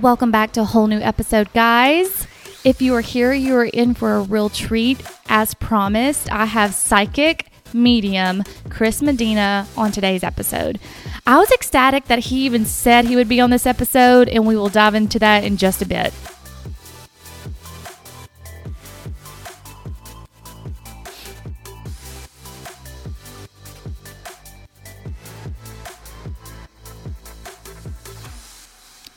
Welcome back to a whole new episode, guys. If you are here, you are in for a real treat. As promised, I have psychic medium Chris Medina on today's episode. I was ecstatic that he even said he would be on this episode, and we will dive into that in just a bit.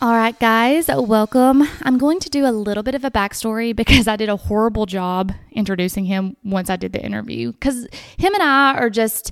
All right, guys, welcome. I'm going to do a little bit of a backstory because I did a horrible job introducing him once I did the interview. Because him and I are just,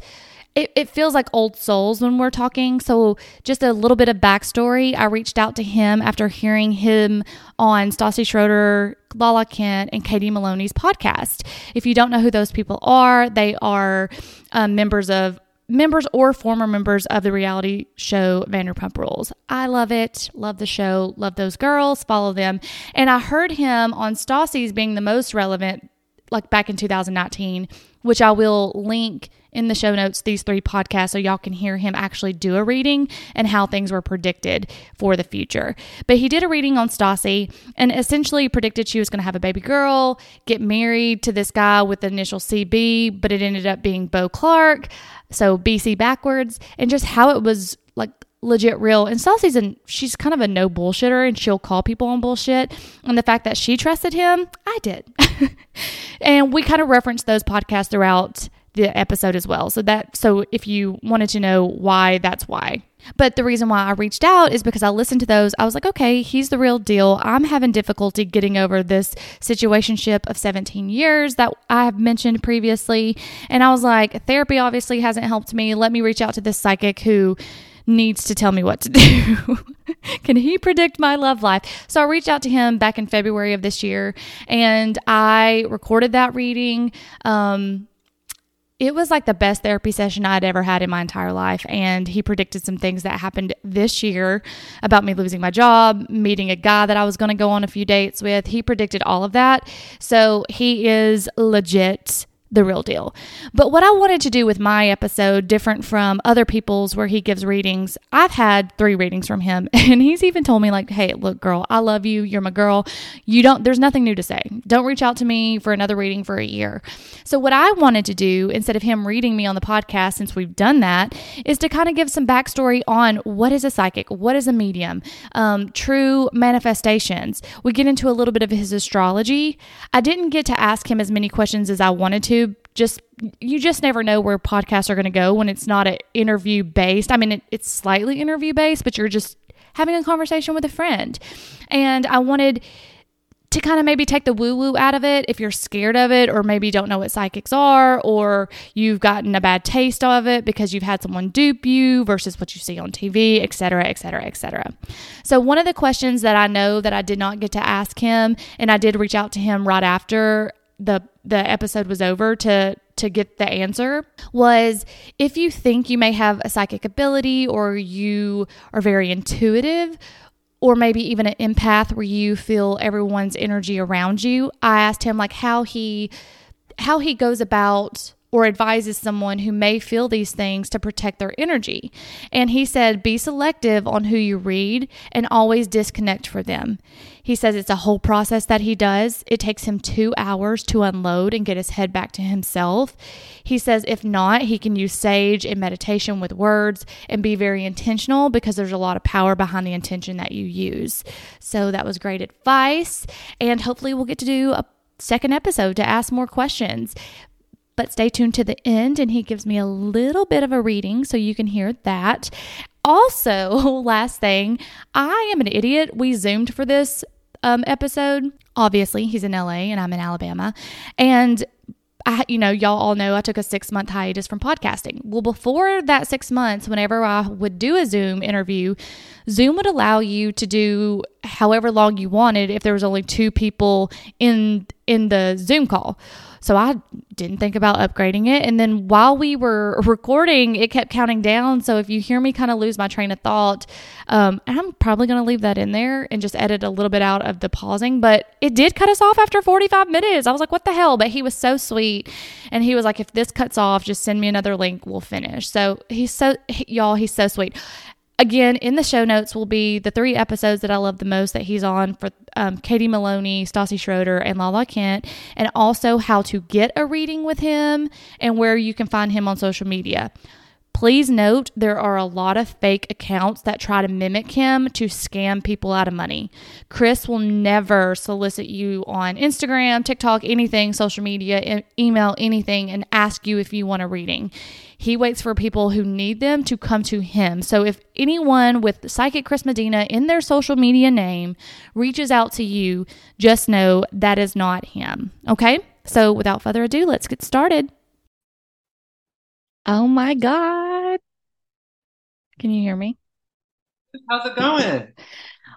it, it, feels like old souls when we're talking. So, just a little bit of backstory. I reached out to him after hearing him on Stassi Schroeder, Lala Kent, and Katie Maloney's podcast. If you don't know who those people are, they are um, members of members or former members of the reality show Vanderpump Rules. I love it. Love the show. Love those girls. Follow them. And I heard him on Stassi's being the most relevant, like back in 2019, which I will link in the show notes these three podcasts so y'all can hear him actually do a reading and how things were predicted for the future. But he did a reading on Stassi and essentially predicted she was going to have a baby girl, get married to this guy with the initial CB, but it ended up being Beau Clark. So BC backwards, and just how it was like legit real. And Stassi's and she's kind of a no bullshitter and she'll call people on bullshit. And the fact that she trusted him, I did. and we kind of referenced those podcasts throughout the episode as well. So that so if you wanted to know why, that's why. But the reason why I reached out is because I listened to those. I was like, okay, he's the real deal. I'm having difficulty getting over this situationship of 17 years that I have mentioned previously. And I was like, therapy obviously hasn't helped me. Let me reach out to this psychic who needs to tell me what to do. Can he predict my love life? So I reached out to him back in February of this year and I recorded that reading. Um, it was like the best therapy session I'd ever had in my entire life. And he predicted some things that happened this year about me losing my job, meeting a guy that I was going to go on a few dates with. He predicted all of that. So he is legit the real deal. But what I wanted to do with my episode, different from other people's where he gives readings, I've had three readings from him. And he's even told me, like, hey, look, girl, I love you. You're my girl. You don't, there's nothing new to say. Don't reach out to me for another reading for a year. So, what I wanted to do, instead of him reading me on the podcast, since we've done that, is to kind of give some backstory on what is a psychic, what is a medium, um, true manifestations. We get into a little bit of his astrology. I didn't get to ask him as many questions as I wanted to just you just never know where podcasts are going to go when it's not an interview based. I mean, it, it's slightly interview based, but you're just having a conversation with a friend. And I wanted to kind of maybe take the woo woo out of it if you're scared of it, or maybe don't know what psychics are, or you've gotten a bad taste of it because you've had someone dupe you versus what you see on TV, et cetera, et cetera, et cetera. So, one of the questions that I know that I did not get to ask him, and I did reach out to him right after the the episode was over to to get the answer was if you think you may have a psychic ability or you are very intuitive or maybe even an empath where you feel everyone's energy around you i asked him like how he how he goes about or advises someone who may feel these things to protect their energy. And he said, be selective on who you read and always disconnect for them. He says it's a whole process that he does. It takes him two hours to unload and get his head back to himself. He says, if not, he can use sage and meditation with words and be very intentional because there's a lot of power behind the intention that you use. So that was great advice. And hopefully, we'll get to do a second episode to ask more questions. But stay tuned to the end, and he gives me a little bit of a reading so you can hear that. Also, last thing, I am an idiot. We zoomed for this um, episode. Obviously, he's in LA and I'm in Alabama. And I, you know, y'all all know I took a six month hiatus from podcasting. Well, before that six months, whenever I would do a Zoom interview, Zoom would allow you to do however long you wanted if there was only two people in in the Zoom call. So I didn't think about upgrading it. And then while we were recording, it kept counting down. So if you hear me kind of lose my train of thought, um, I'm probably going to leave that in there and just edit a little bit out of the pausing. But it did cut us off after 45 minutes. I was like, what the hell? But he was so sweet. And he was like, if this cuts off, just send me another link. We'll finish. So he's so, y'all, he's so sweet Again, in the show notes will be the three episodes that I love the most that he's on for um, Katie Maloney, Stassi Schroeder, and Lala Kent, and also how to get a reading with him and where you can find him on social media. Please note there are a lot of fake accounts that try to mimic him to scam people out of money. Chris will never solicit you on Instagram, TikTok, anything, social media, email, anything, and ask you if you want a reading. He waits for people who need them to come to him. So if anyone with Psychic Chris Medina in their social media name reaches out to you, just know that is not him. Okay? So without further ado, let's get started. Oh my God. Can you hear me? How's it going?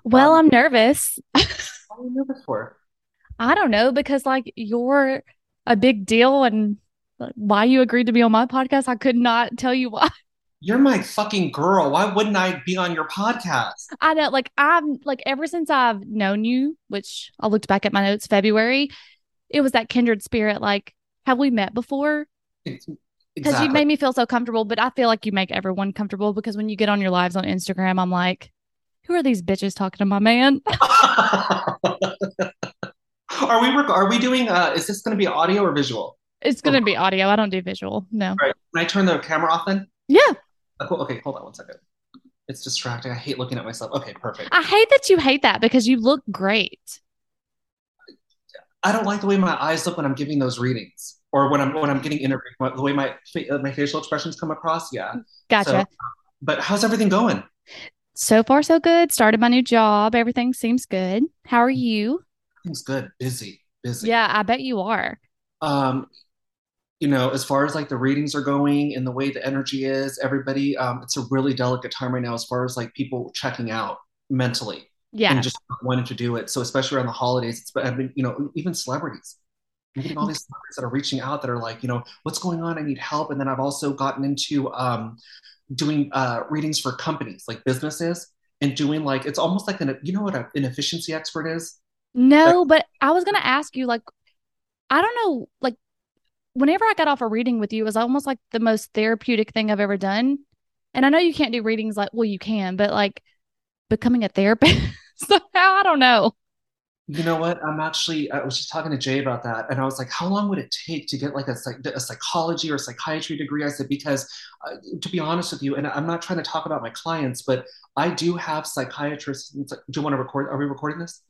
Well, Um, I'm nervous. What are you nervous for? I don't know because like you're a big deal and like, why you agreed to be on my podcast, I could not tell you why. You're my fucking girl. Why wouldn't I be on your podcast? I know like I've, like ever since I've known you, which I looked back at my notes February, it was that kindred spirit like have we met before? Because you made me feel so comfortable, but I feel like you make everyone comfortable because when you get on your lives on Instagram, I'm like, who are these bitches talking to my man? Are we rec- are we doing uh is this going to be audio or visual? It's gonna be audio. I don't do visual. No. All right. Can I turn the camera off then? Yeah. Uh, cool. Okay, hold on one second. It's distracting. I hate looking at myself. Okay, perfect. I hate that you hate that because you look great. I don't like the way my eyes look when I'm giving those readings or when I'm when I'm getting interviewed. The way my my facial expressions come across. Yeah. Gotcha. So, but how's everything going? So far, so good. Started my new job. Everything seems good. How are you? Things good. Busy. Busy. Yeah, I bet you are. um you know as far as like the readings are going and the way the energy is everybody um it's a really delicate time right now as far as like people checking out mentally Yeah. and just wanting to do it so especially around the holidays it's I mean, you know even celebrities I'm getting all these that are reaching out that are like you know what's going on I need help and then I've also gotten into um doing uh readings for companies like businesses and doing like it's almost like an you know what a, an efficiency expert is No, but I was gonna ask you, like, I don't know, like, whenever I got off a reading with you, it was almost like the most therapeutic thing I've ever done. And I know you can't do readings like, well, you can, but like becoming a therapist somehow, I don't know. You know what? I'm actually, I was just talking to Jay about that, and I was like, how long would it take to get like a, psych- a psychology or psychiatry degree? I said, because uh, to be honest with you, and I'm not trying to talk about my clients, but I do have psychiatrists. Do you want to record? Are we recording this?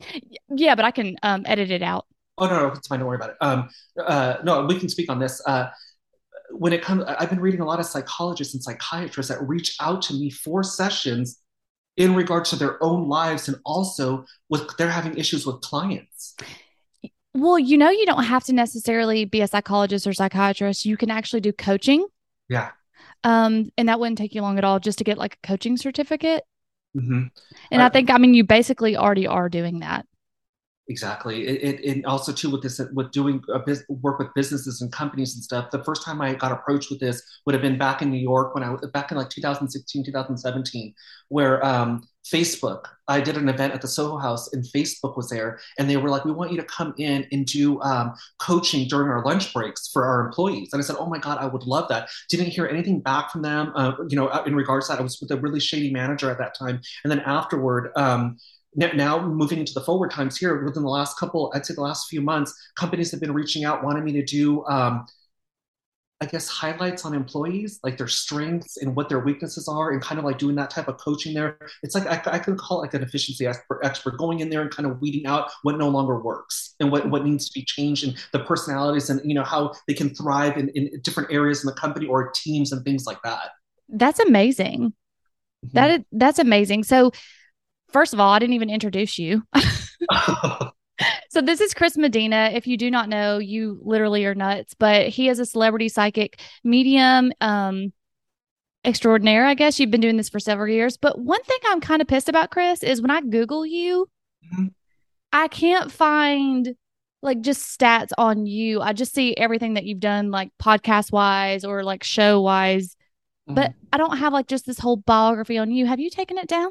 Yeah, but I can um edit it out. Oh, no, no, it's fine. Don't worry about it. Um, uh, no, we can speak on this. Uh, when it comes, I've been reading a lot of psychologists and psychiatrists that reach out to me for sessions in regards to their own lives and also with they're having issues with clients. Well, you know, you don't have to necessarily be a psychologist or psychiatrist. You can actually do coaching. Yeah. Um, and that wouldn't take you long at all just to get like a coaching certificate. hmm And I Right. think, I mean, you basically already are doing that. Exactly. It, it, and also too with this with doing a bus work with businesses and companies and stuff. The first time I got approached with this would have been back in New York when I was back in like 2016, 2017, where um, Facebook. I did an event at the Soho House and Facebook was there, and they were like, "We want you to come in and do um, coaching during our lunch breaks for our employees." And I said, "Oh my God, I would love that." Didn't hear anything back from them. Uh, you know, in regards to that, I was with a really shady manager at that time, and then afterward. Um, now moving into the forward times here within the last couple i'd say the last few months companies have been reaching out wanting me to do um, i guess highlights on employees like their strengths and what their weaknesses are and kind of like doing that type of coaching there it's like i, I could call it like an efficiency expert, expert going in there and kind of weeding out what no longer works and what, what needs to be changed and the personalities and you know how they can thrive in, in different areas in the company or teams and things like that That's amazing. That is, that's amazing. So, first of all, I didn't even introduce you. So this is Chris Medina. If you do not know, you literally are nuts, but he is a celebrity psychic medium um extraordinaire, I guess. You've been doing this for several years. But one thing I'm kind of pissed about, Chris, is when I Google you, Mhm. I can't find like just stats on you. I just see everything that you've done like podcast wise or like show wise, but I don't have like just this whole biography on you. Have you taken it down?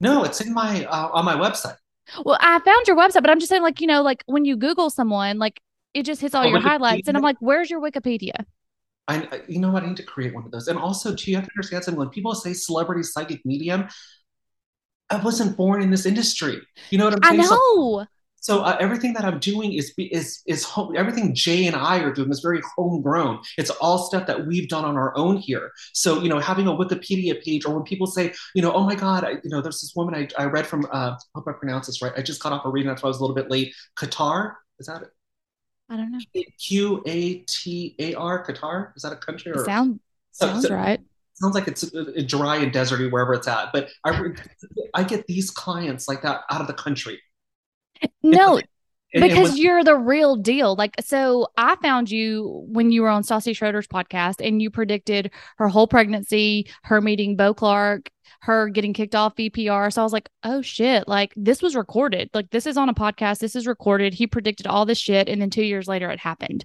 No it's in my uh, on my website Well, I found your website, but I'm just saying, like, you know, like when you Google someone, like it just hits all Oh, your Wikipedia? highlights. And I'm like, where's your Wikipedia? I, you know what? I need to create one of those. And also, too, you have to understand something. When people say celebrity psychic medium, I wasn't born in this industry. You know what I'm I saying? So, know. so uh, everything that I'm doing is is is home. Everything Jay and I are doing is very homegrown. It's all stuff that we've done on our own here. So you know, having a Wikipedia page, or when people say, you know, oh my God, I, you know, there's this woman I, I read from. Uh, I hope I pronounce this right. I just got off a reading, that's why I was a little bit late. Qatar is that it? I don't know. Q A T A R Qatar is that a country or Sound sounds so- right. sounds like it's uh, dry and deserty wherever it's at. But I I get these clients like that out of the country. No, because when- you're the real deal. Like, so I found you when you were on Stassi Schroeder's podcast and you predicted her whole pregnancy, her meeting Beau Clark, her getting kicked off VPR. So I was like, oh shit, like this was recorded. Like, this is on a podcast. This is recorded. He predicted all this shit. And then two years later, it happened.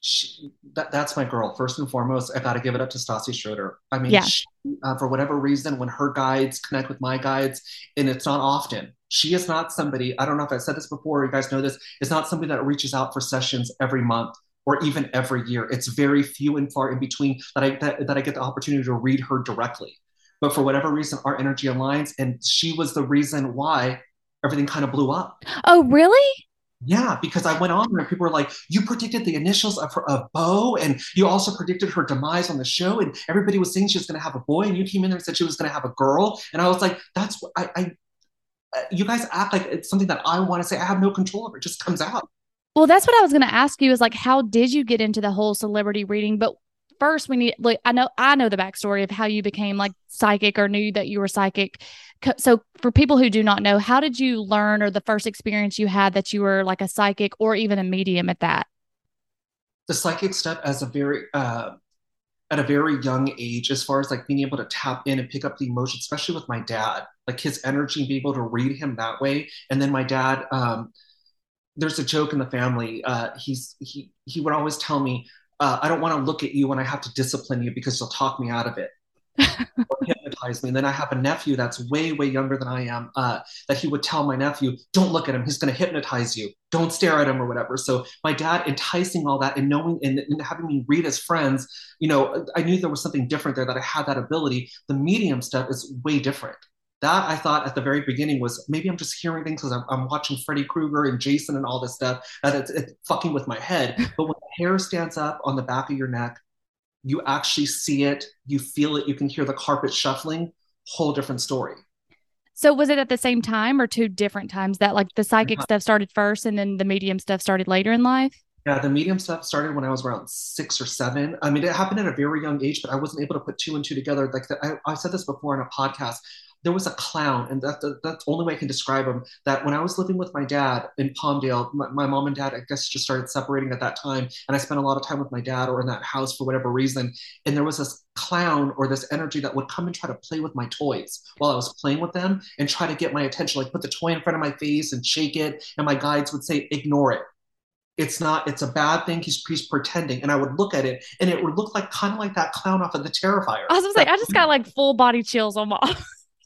she, that, that's my girl. First and foremost, I got to give it up to Stassi Schroeder. I mean, Yeah. she, uh, for whatever reason, when her guides connect with my guides, and it's not often, she is not somebody, I don't know if I said this before, you guys know this, is not somebody that reaches out for sessions every month or even every year. It's very few and far in between that I, that, that I get the opportunity to read her directly. But for whatever reason, our energy aligns, and she was the reason why everything kind of blew up. Oh, really? Yeah, because I went on there and people were like, you predicted the initials of, her, of Beau, and you also predicted her demise on the show, and everybody was saying she was going to have a boy, and you came in there and said she was going to have a girl, and I was like, that's what I, I, you guys act like it's something that I want to say. I have no control over. It just comes out. Well, that's what I was going to ask you is like, how did you get into the whole celebrity reading? But first, we need, like, I know, I know the backstory of how you became like psychic or knew that you were psychic. So, for people who do not know, how did you learn or the first experience you had that you were like a psychic or even a medium at that? The psychic step as a very, uh, at a very young age, as far as like being able to tap in and pick up the emotion, especially with my dad, like his energy and be able to read him that way. And then my dad, um, there's a joke in the family. Uh, he's he he would always tell me, uh, "I don't want to look at you when I have to discipline you because you'll talk me out of it." hypnotize me. And then I have a nephew that's way way younger than I am. Uh, that he would tell my nephew, "Don't look at him. He's going to hypnotize you. Don't stare at him or whatever." So my dad enticing all that and knowing and, and having me read as friends, you know, I knew there was something different there that I had that ability. The medium stuff is way different that I thought at the very beginning was maybe I'm just hearing things because I'm, I'm, watching Freddy Krueger and Jason and all this stuff that it's, it's fucking with my head. But when the hair stands up on the back of your neck, you actually see it, you feel it, you can hear the carpet shuffling. Whole different story. So, was it at the same time or two different times that like the psychic uh-huh. stuff started first and then the medium stuff started later in life? Yeah, the medium stuff started when I was around six or seven. I mean, it happened at a very young age, but I wasn't able to put two and two together. Like the, I, I said this before in a podcast. There was a clown, and that, that, that's the only way I can describe him. That when I was living with my dad in Palmdale, my, my mom and dad, I guess, just started separating at that time, and I spent a lot of time with my dad or in that house for whatever reason. And there was this clown or this energy that would come and try to play with my toys while I was playing with them and try to get my attention, like put the toy in front of my face and shake it, and my guides would say, "Ignore it." it's not it's a bad thing he's, he's pretending and i would look at it and it would look like kind of like that clown off of the terrifier I was gonna say, I just got like full body chills on my.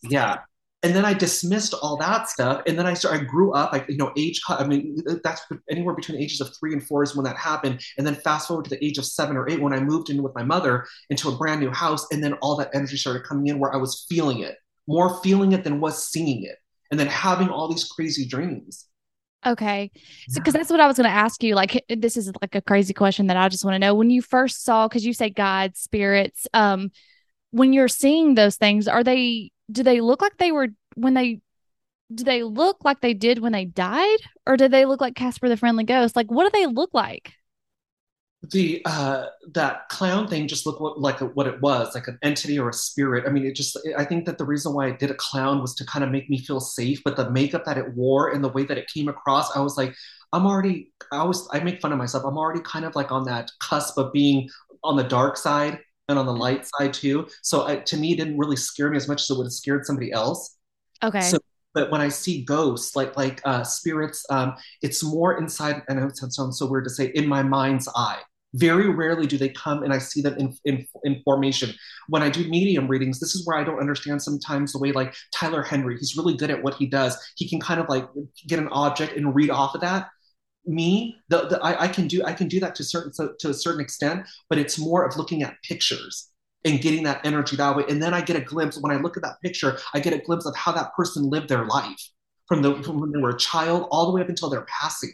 Yeah and then i dismissed all that stuff and then i started i grew up like you know age i mean that's anywhere between ages of three and four is when that happened and then fast forward to the age of seven or eight when i moved in with my mother into a brand new house and then all that energy started coming in where i was feeling it more feeling it than was seeing it and then having all these crazy dreams Okay. So, because that's what I was going to ask you. Like, this is like a crazy question that I just want to know. When you first saw, because you say God, spirits, um, when you're seeing those things, are they, do they look like they were when they, do they look like they did when they died? Or do they look like Casper the Friendly Ghost? Like, what do they look like? the uh that clown thing just looked like what it was like an entity or a spirit i mean it just i think that the reason why i did a clown was to kind of make me feel safe but the makeup that it wore and the way that it came across i was like i'm already i was i make fun of myself i'm already kind of like on that cusp of being on the dark side and on the light side too so I, to me it didn't really scare me as much as it would have scared somebody else Okay. so but when I see ghosts, like like uh, spirits, um, it's more inside. And it sounds so weird to say, in my mind's eye. Very rarely do they come and I see them in, in, in formation. When I do medium readings, this is where I don't understand sometimes the way like Tyler Henry, he's really good at what he does. He can kind of like get an object and read off of that. Me the, the I, I, can do i can do that to certain to, to a certain extent but it's more of looking at pictures and getting that energy that way and then i get a glimpse when i look at that picture i get a glimpse of how that person lived their life from the from when they were a child all the way up until their passing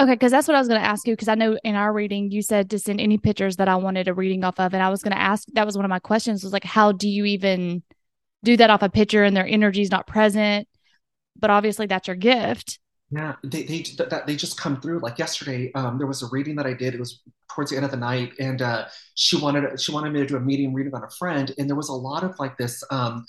Okay, because that's what I was going to ask you. Because I know in our reading, you said to send any pictures that I wanted a reading off of, and I was going to ask. That was one of my questions. Was like, how do you even do that off a picture and their energy is not present? But obviously, that's your gift. Yeah, they they that they just come through. Like yesterday, um, there was a reading that I did. It was towards the end of the night, and uh, she wanted she wanted me to do a medium reading on a friend, and there was a lot of like this. Um,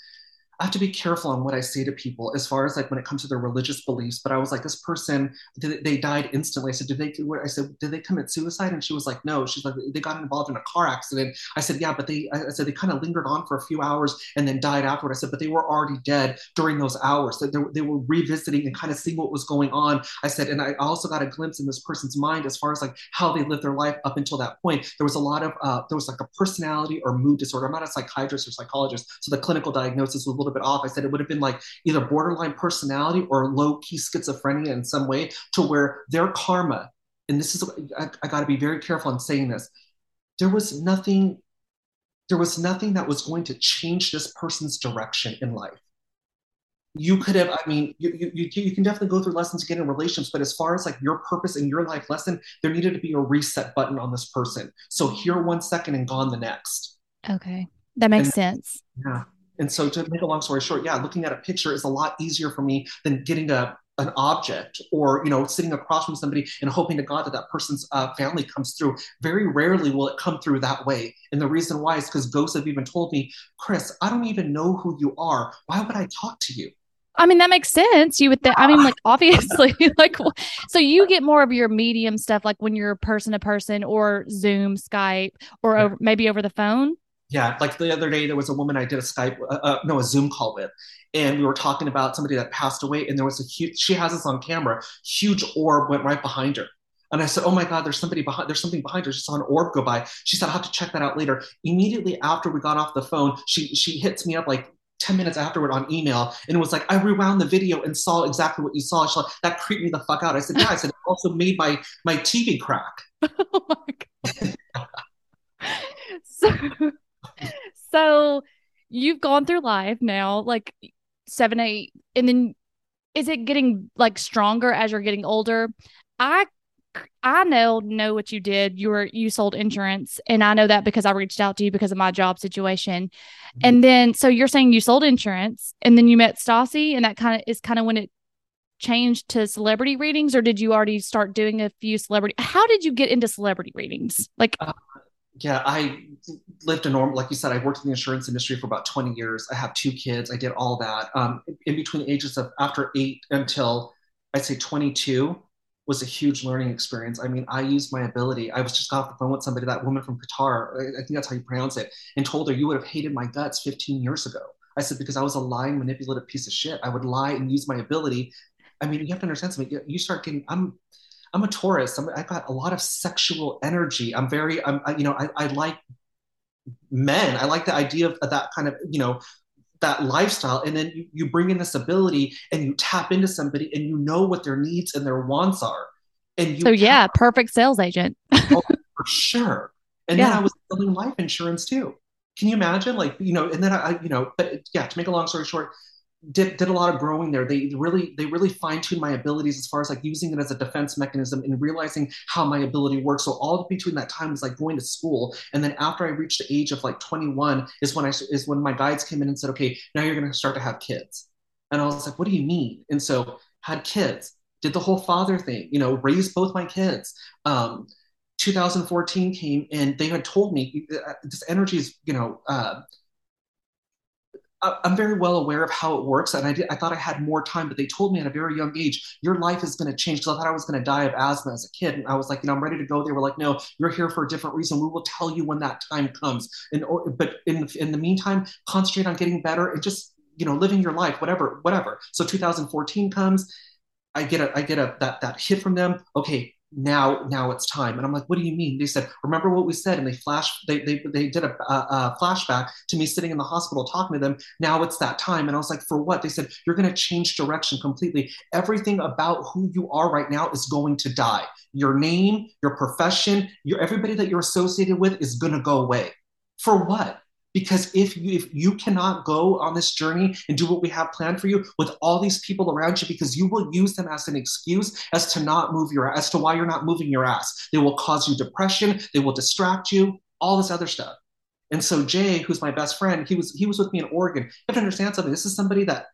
I have to be careful on what I say to people as far as like when it comes to their religious beliefs. But I was like, this person, they died instantly. I said, did they? I said, did they commit suicide? And she was like, no. She's like, they got involved in a car accident. I said, yeah, but they. I said they kind of lingered on for a few hours and then died afterward. I said, but they were already dead during those hours. So they, they were revisiting and kind of seeing what was going on. I said, and I also got a glimpse in this person's mind as far as like how they lived their life up until that point. There was a lot of uh, there was like a personality or mood disorder. I'm not a psychiatrist or psychologist, so the clinical diagnosis was a little little bit off. I said it would have been like either borderline personality or low key schizophrenia in some way to where their karma, and this is, I, I got to be very careful in saying this, there was nothing, there was nothing that was going to change this person's direction in life. You could have i mean you, you, you can definitely go through lessons again in relationships but as far as like your purpose in your life lesson there needed to be a reset button on this person. So here one second and gone the next. Okay. That makes and, sense. Yeah and so to make a long story short, yeah, looking at a picture is a lot easier for me than getting a an object or you know sitting across from somebody and hoping to god that that person's uh, family comes through. Very rarely will it come through that way. And the reason why is because ghosts have even told me chris i don't even know who you are. Why would i talk to you? I mean that makes sense. You would think. I mean, like obviously, like so you get more of your medium stuff like when you're person to person or Zoom, Skype, or over, maybe over the phone yeah, like the other day, there was a woman I did a Skype, uh, uh, no, a Zoom call with, and we were talking about somebody that passed away, and there was a huge, she has this on camera, huge orb went right behind her. And I said, "Oh my God, there's somebody behind. There's something behind her. She saw an orb go by." She said, "I'll have to check that out later." Immediately after we got off the phone, she she hits me up like 10 minutes afterward on email and it was like, I rewound the video and saw exactly what you saw. She like, that creeped me the fuck out. I said, Yeah, I said, it also made my my TV crack. oh my God. so so you've gone through life now, like seven, eight, and then is it getting like stronger as you're getting older? I I know know what you did. You were you sold insurance, and I know that because I reached out to you because of my job situation. Mm-hmm. And then so you're saying you sold insurance, and then you met Stassi, and that kind of is kind of when it changed to celebrity readings, or did you already start doing a few celebrity? How did you get into celebrity readings? Like, uh, yeah, I lived a normal, like you said, I worked in the insurance industry for about 20 years. I have two kids. I did all that. Um, in between the ages of after eight until I'd say 22 was a huge learning experience. I mean, I used my ability. I was just off the phone with somebody, that woman from Qatar, I think that's how you pronounce it, and told her, You would have hated my guts 15 years ago. I said, Because I was a lying, manipulative piece of shit. I would lie and use my ability. I mean, you have to understand something. You start getting, I'm, I'm a Taurus. I'm, I've got a lot of sexual energy. I'm very, I'm, I, you know, I, I like men. I like the idea of that kind of, you know, that lifestyle. And then you, you bring in this ability and you tap into somebody and you know what their needs and their wants are. And you so yeah, perfect sales agent. oh, for sure. And yeah. then I was selling life insurance too. Can you imagine? Like, you know, and then I, you know, but yeah, to make a long story short, did, did a lot of growing there. They really they really fine tuned my abilities as far as like using it as a defense mechanism and realizing how my ability works. So all between that time was like going to school, and then after I reached the age of like 21 is when I is when my guides came in and said, okay, now you're going to start to have kids, and I was like, what do you mean? And so had kids, did the whole father thing, you know, raised both my kids. Um, 2014 came and they had told me uh, this energy is you know. Uh, I'm very well aware of how it works, and I, did, I thought I had more time, but they told me at a very young age, your life is going to change. Because I thought I was going to die of asthma as a kid, and I was like, you know, I'm ready to go. They were like, no, you're here for a different reason. We will tell you when that time comes. And or, but in in the meantime, concentrate on getting better and just you know living your life, whatever, whatever. So 2014 comes, I get a I get a that that hit from them. Okay, now now it's time. And i'm like what do you mean? They said remember what we said? And they flashed they they, they did a, a, a, flashback to me sitting in the hospital talking to them. Now it's that time. And i was like for what? They said you're going to change direction completely. Everything about who you are right now is going to die. Your name your profession your everybody that you're associated with is going to go away. For what because if you, if you cannot go on this journey and do what we have planned for you with all these people around you because you will use them as an excuse as to not move your as to why you're not moving your ass. They will cause you depression. They will distract you. All this other stuff. And so jay who's my best friend he was he was with me in oregon. You have to understand something. This is somebody that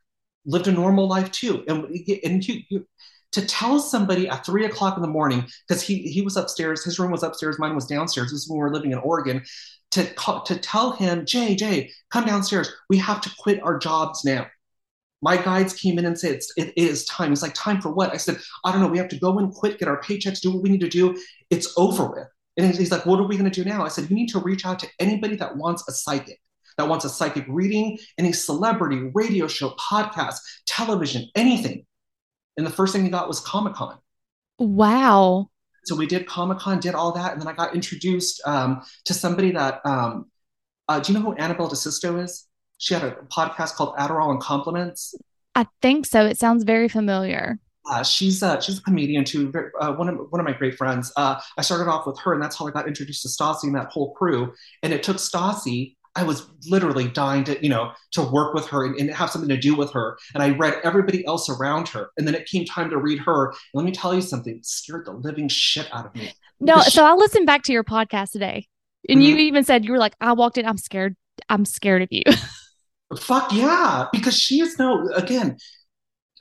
lived a normal life too. And, and you, you to tell somebody at three o'clock in the morning because he he was upstairs his room was upstairs mine was downstairs this is when we were living in oregon to, call, to tell him, Jay, Jay, come downstairs. We have to quit our jobs now. My guides came in and said, it's, it is time. It's like, time for what? I said, I don't know. We have to go and quit, get our paychecks, do what we need to do. It's over with. And he's like, what are we going to do now? I said, you need to reach out to anybody that wants a psychic, that wants a psychic reading, any celebrity, radio show, podcast, television, anything. And the first thing he got was Comic Con. Wow so we did Comic Con, did all that, and then I got introduced um, to somebody that. Um, uh, do you know who Annabelle DeSisto is? She had a podcast called Adderall and Compliments. I think so. It sounds very familiar. Uh, she's uh, she's a comedian too. Very, uh, one of one of my great friends. Uh, I started off with her, and that's how I got introduced to Stassi and that whole crew. And it took Stassi I was literally dying to, you know, to work with her and, and, have something to do with her. And I read everybody else around her. And then it came time to read her. And let me tell you something, scared the living shit out of me. No, so I listened back to your podcast today. And mm-hmm. you even said you were like, I walked in, I'm scared. I'm scared of you. Fuck yeah. Because she is no, again,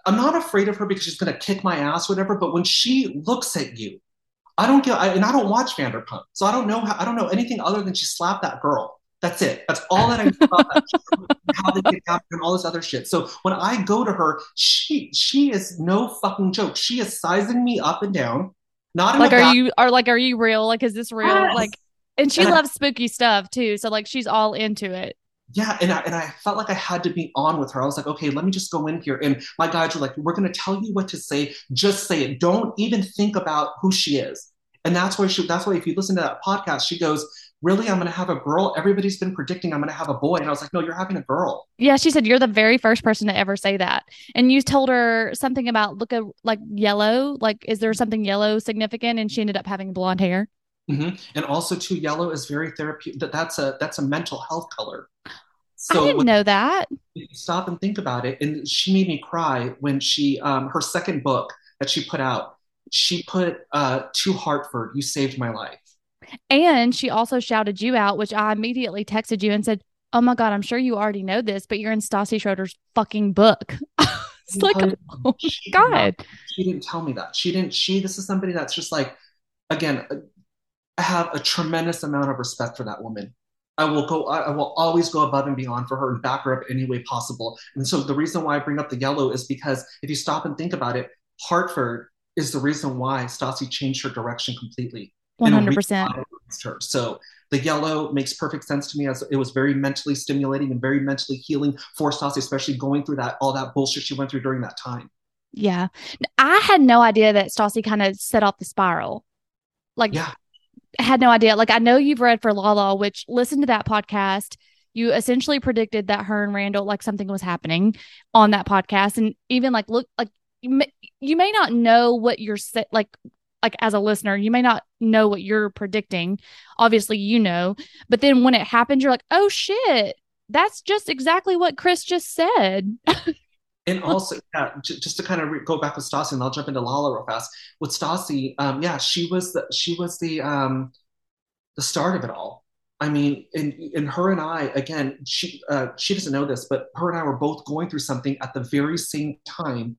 I'm not afraid of her because she's gonna kick my ass, whatever. But when she looks at you, I don't get, I, and I don't watch Vanderpump, so I don't know how, I don't know anything other than she slapped that girl. That's it. That's all that I know about how they get after and all this other shit. So when I go to her, she she is no fucking joke. She is sizing me up and down. Not like are back- you are like are you real? Like is this real? Yes. Like and she and loves I, spooky stuff too. So like she's all into it. Yeah, and I, and I felt like I had to be on with her. I was like, okay, let me just go in here. And my guides were like, we're going to tell you what to say. Just say it. Don't even think about who she is. And that's why she. That's why if you listen to that podcast, she goes, really? I'm going to have a girl? Everybody's been predicting i'm going to have a boy. And i was like no you're having a girl. Yeah she said you're the very first person to ever say that. And you told her something about look at like yellow. Like is there something yellow significant? And she ended up having blonde hair. Mm-hmm. and also too yellow is very therapeutic that, that's a that's a mental health color. So I didn't know that. Stop and think about it. And she made me cry when she, um, her second book that she put out, she put uh, to Hartford, You Saved My Life. And she also shouted you out, which I immediately texted you and said, Oh my God, I'm sure you already know this, but you're in Stassi Schroeder's fucking book. it's like, oh she God. Not, she didn't tell me that. She didn't, she, this is somebody that's just like, again, uh, I have a tremendous amount of respect for that woman. I will go, I will always go above and beyond for her and back her up any way possible. And so the reason why I bring up the yellow is because if you stop and think about it, Hartford is the reason why Stassi changed her direction completely. 100%. Her. So the yellow makes perfect sense to me as it was very mentally stimulating and very mentally healing for Stassi, especially going through that all that bullshit she went through during that time. Yeah. I had no idea that Stassi kind of set off the spiral. Like, yeah. I had no idea. Like, I know you've read for Lala, which listen to that podcast. You essentially predicted that her and Randall, like something was happening on that podcast. And even like, look, like you may, you may not know what you're like like as a listener, you may not know what you're predicting. Obviously, you know, but then when it happens, you're like, oh shit, that's just exactly what Chris just said. and also, yeah, just to kind of re- go back with Stassi, and I'll jump into Lala real fast. With Stassi, um, yeah, she was the she was the um, the start of it all. I mean, and, and her and I, again, she uh, she doesn't know this, but her and I were both going through something at the very same time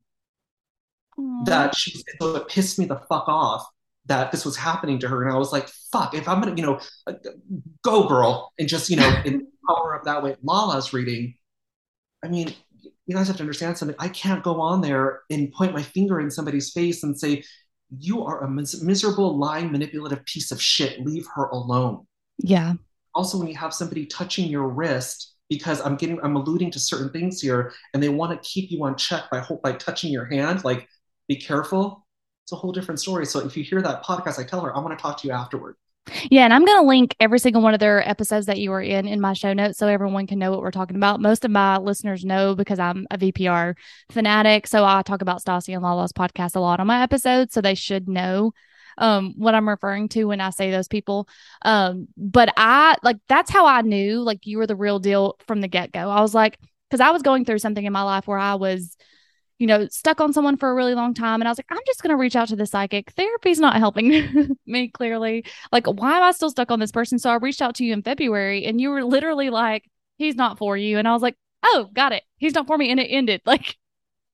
that she was, so it pissed me the fuck off that this was happening to her. And I was like, fuck, if I'm gonna, you know, uh, go girl and just, you know, empower up that way. Lala's reading. I mean, you guys have to understand something. I can't go on there and point my finger in somebody's face and say, you are a mis- miserable, lying, manipulative piece of shit. Leave her alone. Yeah. Also, when you have somebody touching your wrist, because I'm getting, I'm alluding to certain things here, and they want to keep you on check by hope by touching your hand, like be careful. it's a whole different story. So if you hear that podcast, I tell her, I want to talk to you afterward. Yeah, and I'm going to link every single one of their episodes that you were in in my show notes so everyone can know what we're talking about. Most of my listeners know because I'm a VPR fanatic, so I talk about Stassi and Lala's podcast a lot on my episodes, so they should know um what I'm referring to when I say those people. Um but I like that's how I knew like you were the real deal from the get-go. I was like cuz I was going through something in my life where I was you know, stuck on someone for a really long time. And I was like, I'm just going to reach out to the psychic. Therapy's not helping me clearly. Like, why am I still stuck on this person? So I reached out to you in February and you were literally like, he's not for you. And I was like, oh, got it. He's not for me. And it ended. Like,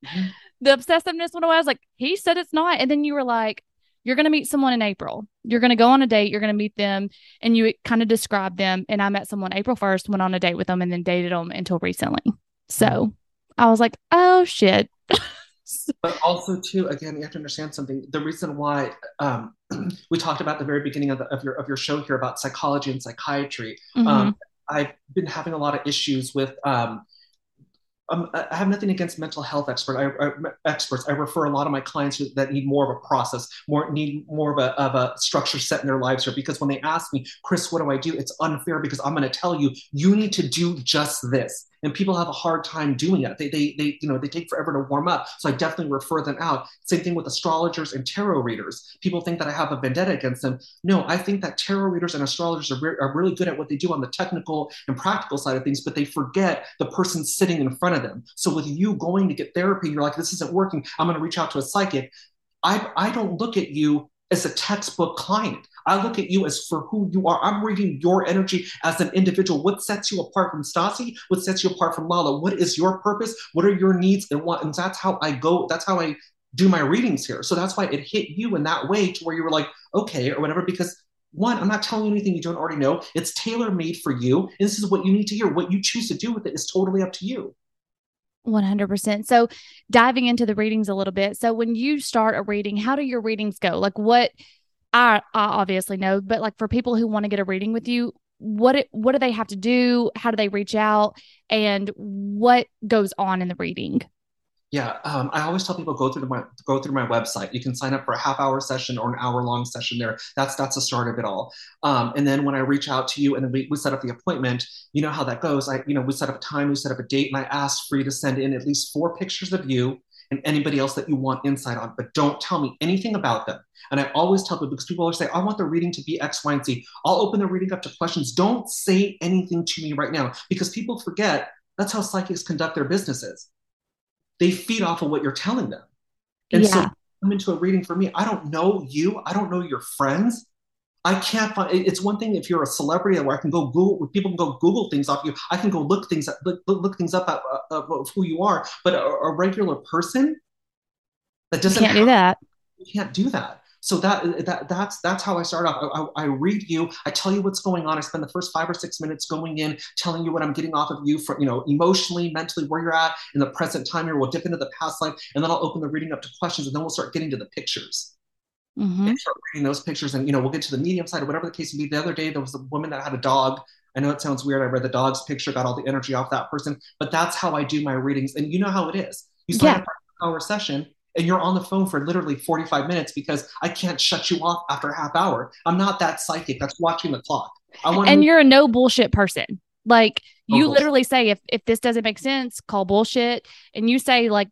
mm-hmm. the obsessiveness went away. I was like, he said it's not. And then you were like, you're going to meet someone in April. You're going to go on a date. You're going to meet them. And you kind of described them. And I met someone April 1st, went on a date with them, and then dated them until recently. So. I was like, oh shit. but also too again you have to understand something the reason why um, we talked about the very beginning of, the, of, your of your show here about psychology and psychiatry mm-hmm. um, i've been having a lot of issues with um, um, I have nothing against mental health expert, I, I, experts. I refer a lot of my clients that need more of a process, more need more of a, of a structure set in their lives here. Because when they ask me, Chris, what do I do? It's unfair because I'm going to tell you, you need to do just this and people have a hard time doing it. They, they, they, you know, they take forever to warm up. So I definitely refer them out. Same thing with astrologers and tarot readers. People think that I have a vendetta against them. No, I think that tarot readers and astrologers are, re- are really good at what they do on the technical and practical side of things, but they forget the person sitting in front of them. So with you going to get therapy, you're like, this isn't working. I'm going to reach out to a psychic. I, I don't look at you as a textbook client. I look at you as for who you are. I'm reading your energy as an individual. What sets you apart from Stassi? What sets you apart from Lala? What is your purpose? What are your needs? And what? And that's how I go. That's how I do my readings here. So that's why it hit you in that way to where you were like, okay, or whatever. Because one, I'm not telling you anything you don't already know. It's tailor made for you. And this is what you need to hear. What you choose to do with it is totally up to you. 100%. So, diving into the readings a little bit. So, when you start a reading, how do your readings go? Like, what I, I obviously know, but like for people who want to get a reading with you, what it, what do they have to do? How do they reach out? And what goes on in the reading? Yeah, um, I always tell people go through my go through my website. You can sign up for a half hour session or an hour long session there. That's that's the start of it all. Um, and then when I reach out to you and we, we set up the appointment, you know how that goes. I you know we set up a time, we set up a date, and I ask for you to send in at least four pictures of you and anybody else that you want insight on, but don't tell me anything about them. And I always tell people because people always say, I want the reading to be X, Y, and Z. I'll open the reading up to questions. Don't say anything to me right now because people forget that's how psychics conduct their businesses. They feed off of what you're telling them. And yeah. so come into a reading for me. I don't know you. I don't know your friends. I can't find. It's one thing if you're a celebrity where I can go Google, people can go Google things off you. I can go look things up, look, look things up uh, of who you are. But a, a regular person that doesn't you can't have, do that. You can't do that. So that that that's that's how I start off. I, I, read you. I tell you what's going on. I spend the first five or six minutes going in, telling you what I'm getting off of you for you know emotionally, mentally, where you're at in the present time here. We'll dip into the past life, and then I'll open the reading up to questions, and then we'll start getting to the pictures. Mm-hmm. And start reading those pictures, and you know we'll get to the medium side or whatever the case may be. The other day there was a woman that had a dog. I know it sounds weird. I read the dog's picture, got all the energy off that person, but that's how I do my readings. And you know how it is. You sign yeah. up for an hour session, and you're on the phone for literally 45 minutes because I can't shut you off after a half hour. I'm not that psychic that's watching the clock. I want and you're a no bullshit person. Like you oh. literally say, if if this doesn't make sense, call bullshit. And you say like,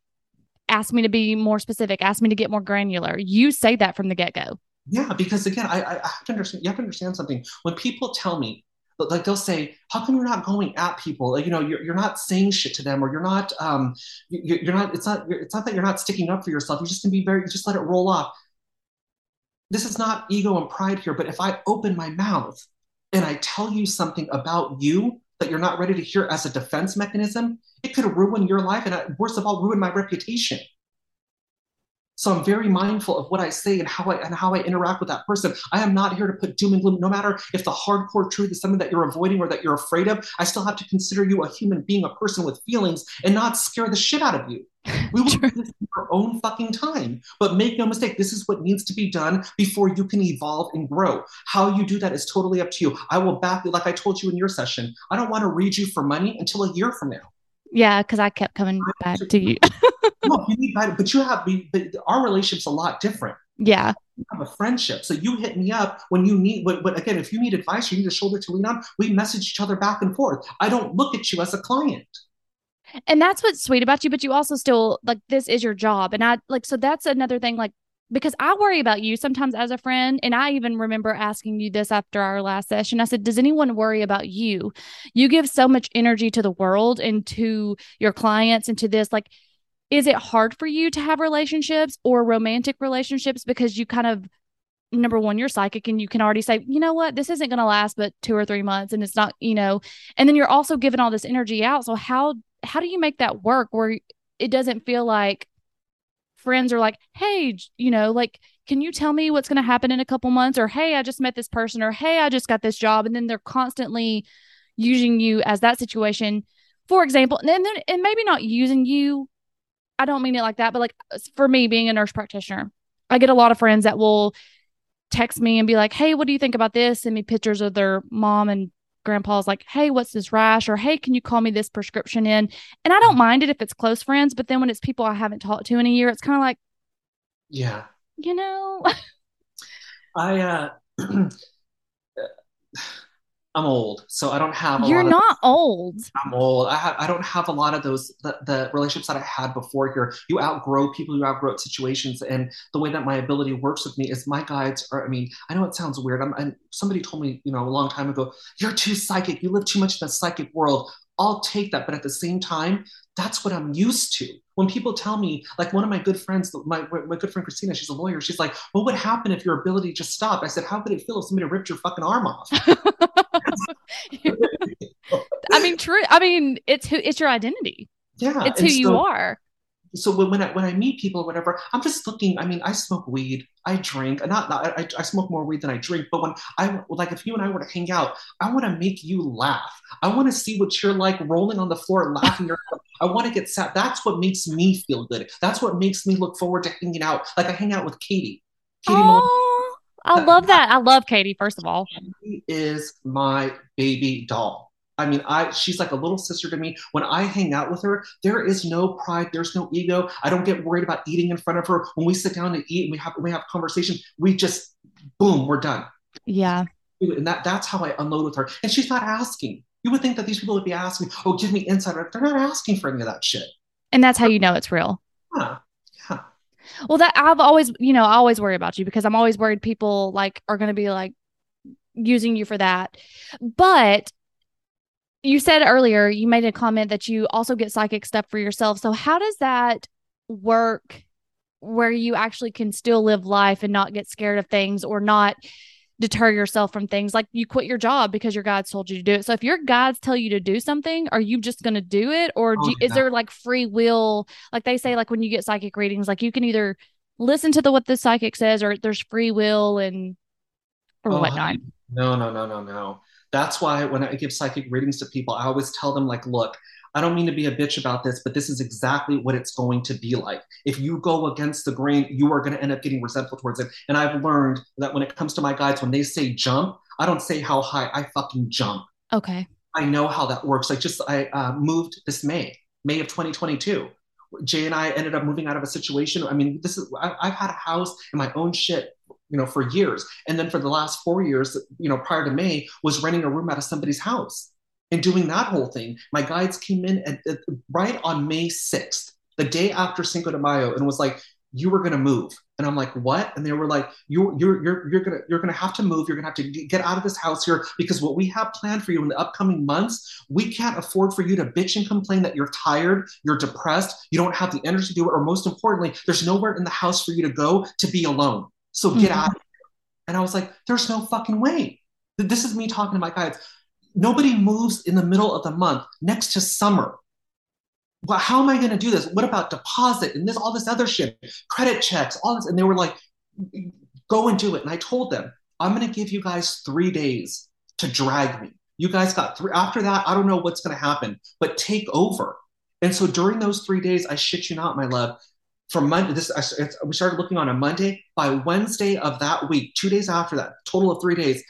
ask me to be more specific, ask me to get more granular. You say that from the get go. Yeah, because again, I, I have to understand. You have to understand something. When people tell me like they'll say how come you're not going at people? Like, you know you're, you're not saying shit to them or you're not um you're, you're not it's not it's not that you're not sticking up for yourself. You just can be very just let it roll off. This is not ego and pride here but if i open my mouth and i tell you something about you that you're not ready to hear as a defense mechanism it could ruin your life and uh, worst of all ruin my reputation so I'm very mindful of what I say and how I and how I interact with that person. I am not here to put doom and gloom. No matter if the hardcore truth is something that you're avoiding or that you're afraid of, I still have to consider you a human being, a person with feelings, and not scare the shit out of you. We will do this in our own fucking time. But make no mistake, this is what needs to be done before you can evolve and grow. How you do that is totally up to you. I will back you, like I told you in your session. I don't want to read you for money until a year from now. Yeah, because I kept coming back to you. no, you need but you have but our relationship's a lot different. Yeah. We have a friendship. So you hit me up when you need, but, but again, if you need advice, you need a shoulder to lean on, we message each other back and forth. I don't look at you as a client. And that's what's sweet about you, but you also still like this is your job. And I like, so that's another thing. Like, because I worry about you sometimes as a friend. And I even remember asking you this after our last session. I said, Does anyone worry about you? You give so much energy to the world and to your clients and to this. Like, is it hard for you to have relationships or romantic relationships because you kind of number one you're psychic and you can already say you know what this isn't going to last but two or three months and it's not you know and then you're also giving all this energy out so how how do you make that work where it doesn't feel like friends are like, hey, you know, like, can you tell me what's going to happen in a couple months? Or, hey, I just met this person, or hey, I just got this job. And then they're constantly using you as that situation. For example, and then and maybe not using you. I don't mean it like that, but like uh, for me being a nurse practitioner, I get a lot of friends that will text me and be like, Hey, what do you think about this? Send me pictures of their mom and grandpa's like, Hey, what's this rash? Or Hey, can you call me this prescription in? And I don't mind it if it's close friends, but then when it's people I haven't talked to in a year, it's kind of like, Yeah. You know, I, uh, I'm old, so I don't have. You're not old. I'm old. I have. I don't have a lot of those the, the relationships that I had before here. You outgrow people. You outgrow situations, and the way that my ability works with me is my guides are. I mean, I know it sounds weird. I'm. And somebody told me, you know, a long time ago, you're too psychic. You live too much in the psychic world. I'll take that, but at the same time, that's what I'm used to. When people tell me, like one of my good friends, my, my good friend Christina, she's a lawyer. She's like, "What would happen if your ability just stopped?" I said, "How would it feel if somebody ripped your fucking arm off?" I mean, true. I mean, it's who it's your identity. Yeah, it's who so, you are. So when, when I when I meet people or whatever, I'm just looking. I mean, I smoke weed, I drink. Not, not I, I smoke more weed than I drink. But when I like, if you and I were to hang out, I want to make you laugh. I want to see what you're like rolling on the floor laughing. I want to get sad. That's what makes me feel good. That's what makes me look forward to hanging out. Like I hang out with Katie. Katie oh, I love that. I love Katie. First of all, she is my baby doll. I mean, I she's like a little sister to me. When I hang out with her, there is no pride, there's no ego. I don't get worried about eating in front of her. When we sit down and eat and we have we have conversation, we just boom, we're done. Yeah. And that that's how I unload with her. And she's not asking. You would think that these people would be asking, oh, give me insight. They're not asking for any of that shit. And that's how you know it's real. Yeah. Well, that I've always, you know, I always worry about you because I'm always worried people like are going to be like using you for that. But you said earlier you made a comment that you also get psychic stuff for yourself. So how does that work where you actually can still live life and not get scared of things or not deter yourself from things like you quit your job because your guides told you to do it. So if your guides tell you to do something, are you just going to do it or do, oh, is there like free will? Like they say like when you get psychic readings like you can either listen to the what the psychic says or there's free will and or oh, whatnot. No, no, no, no, no. That's why when I give psychic readings to people, I always tell them, like, look, I don't mean to be a bitch about this, but this is exactly what it's going to be like. If you go against the grain, you are going to end up getting resentful towards it. And I've learned that when it comes to my guides, when they say jump, I don't say how high, I fucking jump. Okay. I know how that works. Like, just I uh, moved this May, May of 2022. Jay and I ended up moving out of a situation. I mean, this is I, have had a house and my own shit you know, for years. And then for the last four years, you know, prior to May, was renting a room out of somebody's house and doing that whole thing. My guides came in at, at, right on May 6th, the day after Cinco de Mayo, and was like, you were going to move. And I'm like, what? And they were like, you, you're, you're, you're going to, you're going to have to move. You're going to have to get out of this house here because what we have planned for you in the upcoming months, we can't afford for you to bitch and complain that you're tired, you're depressed, you don't have the energy to do it. Or most importantly, there's nowhere in the house for you to go to be alone. So get mm-hmm. out of here. And I was like, there's no fucking way. This is me talking to my guides. Nobody moves in the middle of the month next to summer. Well, how am I going to do this? What about deposit and this, all this other shit, credit checks, all this? And they were like, go and do it. And I told them, I'm going to give you guys three days to drag me. You guys got three. After that, I don't know what's going to happen, but take over. And so during those three days, I shit you not, my love, from Monday, this we started looking on a Monday. By Wednesday of that week, two days after that, total of three days,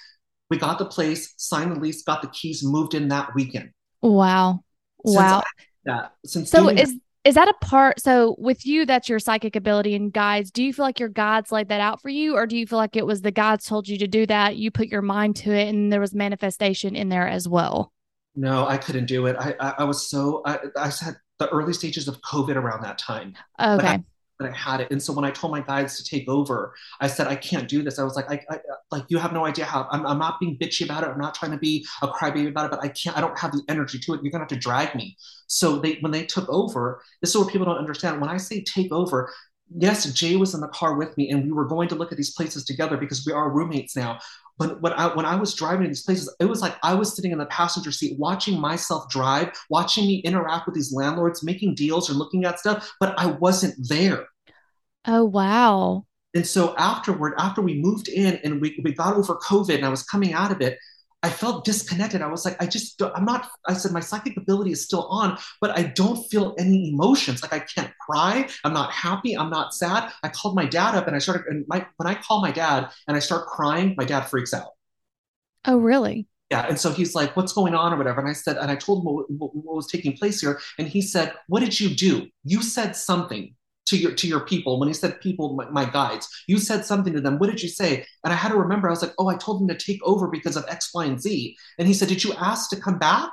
we got the place, signed the lease, got the keys, moved in that weekend. Wow, since wow. that since so is is that a part so with you that's your psychic ability and guides do you feel like your guides laid that out for you? Or do you feel like it was the guides told you to do that? You put your mind to it and there was manifestation in there as well. No i couldn't do it. I i, I was so I, I had the early stages of covid around that time. Okay I had it. And so when I told my guides to take over, I said, I can't do this. I was like, I, I like, you have no idea how I'm, I'm not being bitchy about it. I'm not trying to be a crybaby about it, but I can't, I don't have the energy to it. You're going to have to drag me. So they, when they took over, this is what people don't understand. When I say take over, yes, Jay was in the car with me and we were going to look at these places together because we are roommates now. But when I, when I was driving to these places, it was like I was sitting in the passenger seat watching myself drive, watching me interact with these landlords, making deals or looking at stuff, but I wasn't there. Oh, wow. And so afterward, after we moved in and we, we got over COVID and I was coming out of it, I felt disconnected. I was like, I just, I'm not, I said, my psychic ability is still on, but I don't feel any emotions. Like I can't cry. I'm not happy. I'm not sad. I called my dad up and I started, and my, when I call my dad and I start crying, my dad freaks out. Oh, really? Yeah. And so he's like, what's going on or whatever. And I said, and I told him what, what, what was taking place here. And he said, what did you do? You said something to your to your people. When he said people my, my, guides you said something to them. What did you say? And i had to remember i was like oh i told them to take over because of x y and z. And he said did you ask to come back?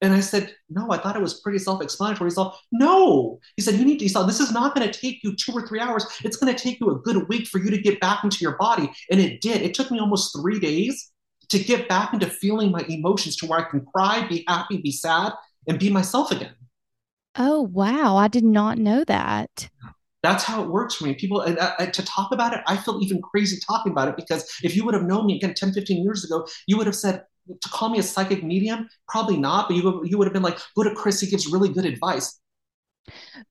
And i said no i thought it was pretty self-explanatory. He's like no. He said you need to he said this is not going to take you two or three hours. It's going to take you a good week for you to get back into your body. And it did. It took me almost three days to get back into feeling my emotions to where i can cry be happy be sad and be myself again Oh, wow. I did not know that. That's how it works for me. People, and, uh, to talk about it, I feel even crazy talking about it because if you would have known me again 10, 15 years ago, you would have said, to call me a psychic medium, probably not, but you, you would have been like, go to Chris, he gives really good advice.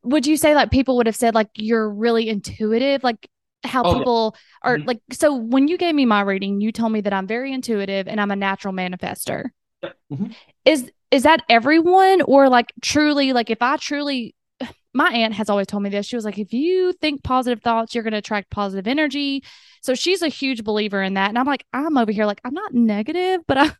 Would you say like people would have said like you're really intuitive? Like how oh, people yeah. are mm-hmm. like, so when you gave me my reading, you told me that I'm very intuitive and I'm a natural manifester. Mm-hmm. Is is that everyone or like truly like if I truly my aunt has always told me this. She was like, if you think positive thoughts, you're going to attract positive energy. So she's a huge believer in that. And I'm like, I'm over here, like, I'm not negative, but I,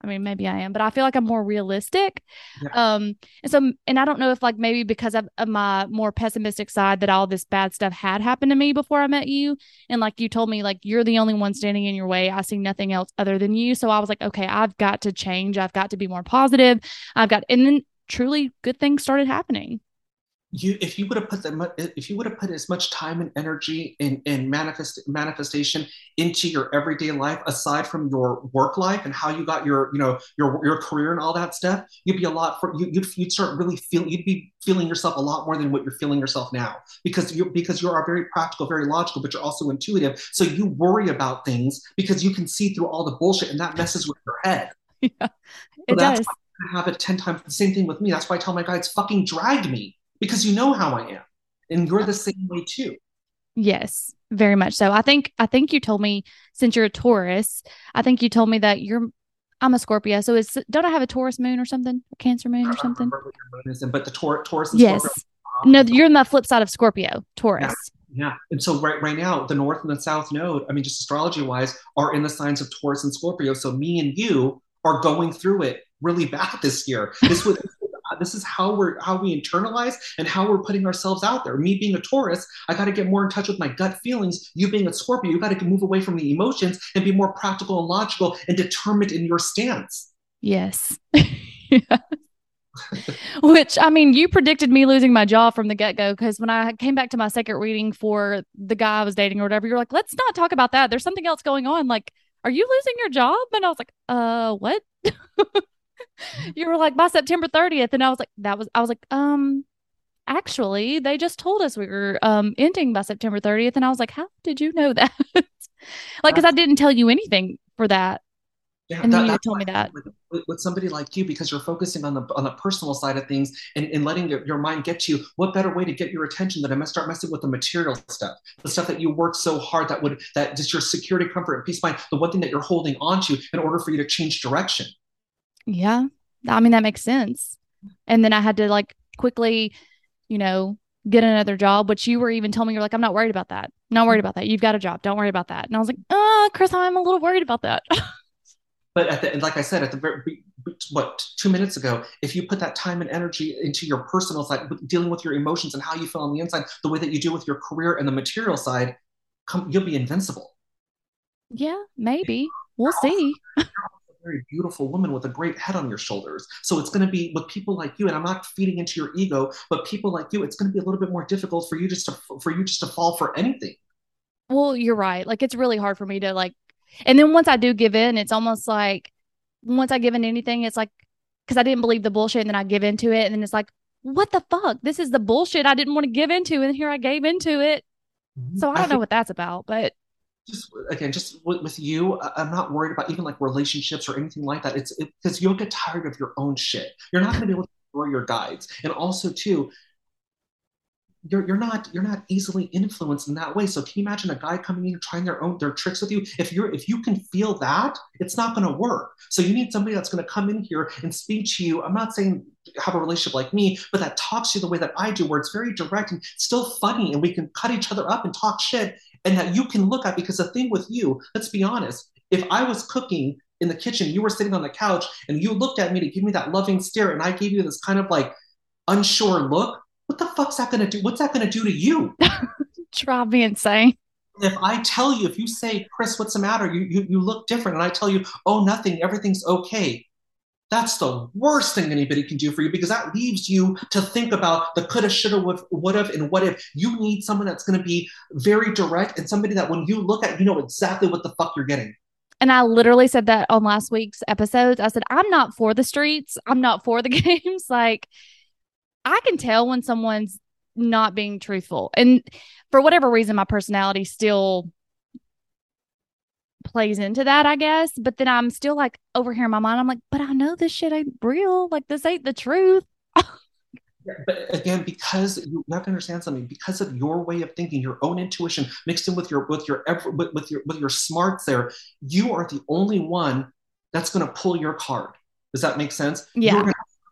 I mean, maybe I am, but I feel like I'm more realistic. Yeah. Um, and so, and I don't know if like maybe because of, of, my more pessimistic side that all this bad stuff had happened to me before I met you, and like you told me, like you're the only one standing in your way. I see nothing else other than you. So I was like, okay, I've got to change. I've got to be more positive. I've got, and then truly good things started happening you if you would have put the if you would have put as much time and energy in in manifest manifestation into your everyday life aside from your work life and how you got your you know your your career and all that stuff you'd be a lot for you you'd, you'd start really feel you'd be feeling yourself a lot more than what you're feeling yourself now. Because you because you are very practical very logical but you're also intuitive. So you worry about things because you can see through all the bullshit and that messes with your head. Yeah it so does. have it 10 times the same thing with me. That's why i tell my guys fucking drag me because you know how I am. And you're the same way too. Yes, very much so. I think I think you told me since you're a Taurus, I think you told me that you're I'm a Scorpio. So is don't I have a Taurus moon or something? A Cancer moon or something? Is, but the Tor- Taurus Yes. Scorpio, no, you're on the flip side of Scorpio, Taurus. Yeah. yeah. And so right right now, the north and the south node, I mean, just astrology wise, are in the signs of Taurus and Scorpio. So me and you are going through it really bad this year. This was this is how we're how we internalize and how we're putting ourselves out there. Me being a Taurus, I got to get more in touch with my gut feelings. You being a Scorpio, you got to move away from the emotions and be more practical and logical and determined in your stance. Yes. Which I mean, you predicted me losing my job from the get go because when I came back to my second reading for the guy I was dating or whatever, you're like, let's not talk about that. There's something else going on. Like, are you losing your job? And I was like, uh, what? you were like by September 30th. And I was like, that was, I was like, um, actually, they just told us we were um ending by September 30th. And I was like, how did you know that? like, because I didn't tell you anything for that. Yeah, and that, then you told me that with, with, somebody like you, because you're focusing on the on the personal side of things and, and letting your, your mind get to you. What better way to get your attention than to start messing with the material stuff, the stuff that you work so hard that would that just your security, comfort, and peace of mind, the one thing that you're holding on to in order for you to change direction. Yeah. I mean, that makes sense. And then I had to like quickly, you know, get another job, which you were even telling me you're like, I'm not worried about that. Not worried about that. You've got a job. Don't worry about that. And I was like, oh, Chris, I'm a little worried about that. but at the, like I said, at the very what two minutes ago if you put that time and energy into your personal side dealing with your emotions and how you feel on the inside the way that you do with your career and the material side come, you'll be invincible yeah maybe we'll see very beautiful woman with a great head on your shoulders. So it's going to be with people like you, and I'm not feeding into your ego, but people like you, it's going to be a little bit more difficult for you just to for you just to fall for anything. Well, you're right. Like it's really hard for me to like, and then once I do give in, it's almost like once I give in anything, it's like because I didn't believe the bullshit, and then I give into it, and then it's like, what the fuck? This is the bullshit I didn't want to give into, and here I gave into it. Mm-hmm. So I don't I know what that's about, but just again, just with, with, you, I'm not worried about even like relationships or anything like that. It's because it, you'll get tired of your own shit. You're not going to be able to ignore your guides, and also too, you're you're not you're not easily influenced in that way. So can you imagine a guy coming in trying their own their tricks with you? If you're if you can feel that, it's not going to work. So you need somebody that's going to come in here and speak to you. I'm not saying have a relationship like me, but that talks to you the way that I do, where it's very direct and still funny, and we can cut each other up and talk shit, and that you can look at. Because the thing with you, let's be honest, if I was cooking in the kitchen, you were sitting on the couch, and you looked at me to give me that loving stare, and I gave you this kind of like unsure look what the fuck's that to do? What's that to do to you? Drive me insane. If I tell you, if you say, Chris, what's the matter? You, you, you look different. And I tell you, oh, nothing, everything's okay. That's the worst thing anybody can do for you because that leaves you to think about the coulda, shoulda, would have, and what if. You need someone that's going to be very direct and somebody that when you look at, you know exactly what the fuck you're getting. And I literally said that on last week's episodes. I said, I'm not for the streets. I'm not for the games. Like, I can tell when someone's not being truthful. And for whatever reason, my personality still plays into that, I guess. But then I'm still like over here in my mind, I'm like, but I know this shit ain't real. Like this ain't the truth. but again, because you have to understand something, because of your way of thinking, your own intuition mixed in with your with your with, with your with your smarts, there, you are the only one that's going to pull your card. Does that make sense? Yeah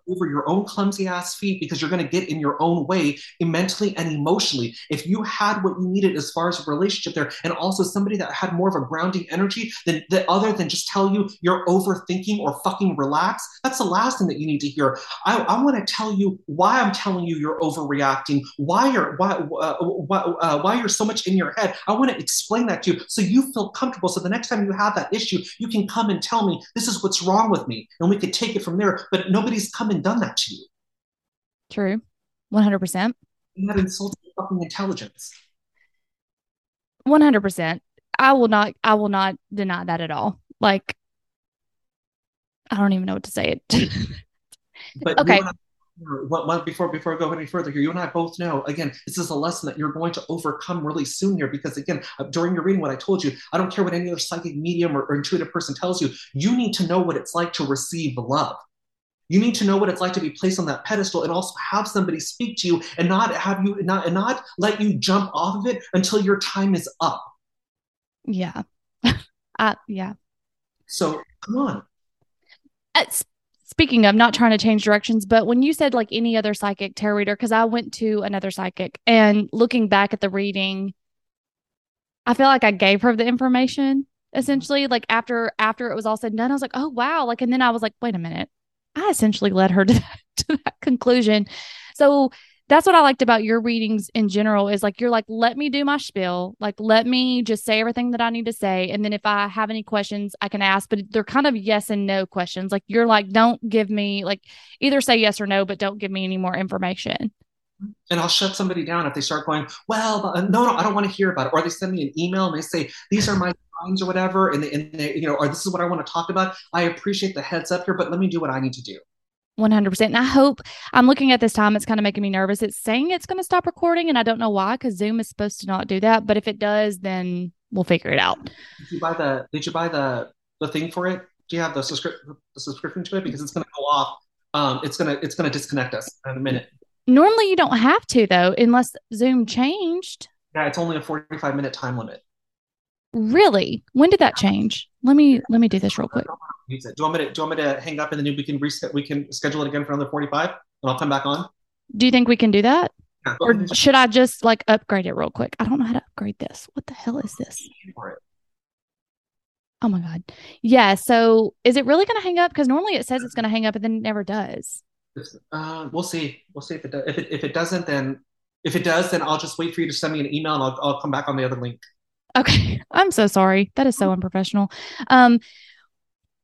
over your own clumsy ass feet because you're going to get in your own way mentally and emotionally. If you had what you needed as far as a relationship there, and also somebody that had more of a grounding energy than that other than just tell you you're overthinking or fucking relax, that's the last thing that you need to hear. I, I want to tell you why I'm telling you you're overreacting, why you're why uh, why, uh, why you're so much in your head. I want to explain that to you so you feel comfortable. So the next time you have that issue, you can come and tell me this is what's wrong with me, and we could take it from there. But nobody's coming done that to you. True. 100%. You had insulted fucking intelligence. 100%. I will not, I will not deny that at all. Like, I don't even know what to say it. but okay. What, what, before before I go any further here, you and I both know again, this is a lesson that you're going to overcome really soon here because again, uh, during your reading, what I told you, I don't care what any other psychic medium or, or intuitive person tells you, you need to know what it's like to receive love. You need to know what it's like to be placed on that pedestal and also have somebody speak to you and not have you not and not let you jump off of it until your time is up. Yeah. uh, yeah. So come on. Uh, speaking of not trying to change directions, but when you said like any other psychic tarot reader, because I went to another psychic and looking back at the reading, I feel like I gave her the information essentially. Like after after it was all said and done, I was like, oh wow. Like and then I was like, wait a minute I essentially led her to that, to that conclusion. So that's what I liked about your readings in general is like you're like let me do my spiel. Like let me just say everything that I need to say. And then if I have any questions I can ask. But they're kind of yes and no questions. Like you're like don't give me like either say yes or no but don't give me any more information. And I'll shut somebody down if they start going well uh, no no I don't want to hear about it. Or they send me an email and they say these are my times or whatever, and, they, and they, you know, or this is what I want to talk about. I appreciate the heads up here, but let me do what I need to do. 100%. And I hope I'm looking at this time, it's kind of making me nervous. It's saying it's going to stop recording, and I don't know why because Zoom is supposed to not do that. But if it does, then we'll figure it out. Did you buy the, did you buy the, the thing for it? Do you have the, subscri- the subscription to it? Because it's going to go off. Um, it's going to, it's going to disconnect us in a minute. Normally you don't have to though, unless Zoom changed. Yeah, it's only a 45 minute time limit. Really? When did that change? Let me let me do this real quick. Do you want me to do you want me to hang up and then we can reset we can schedule it again for another 45 and I'll come back on? Do you think we can do that? Yeah, or should I just like upgrade it real quick? I don't know how to upgrade this. What the hell is this? Oh my God. Yeah. So is it really going to hang up? Because normally it says it's going to hang up and then it never does. Uh, we'll see. We'll see if it does. If it, if it doesn't, then if it does, then I'll just wait for you to send me an email and I'll, I'll come back on the other link. Okay. I'm so sorry. That is so unprofessional. Um,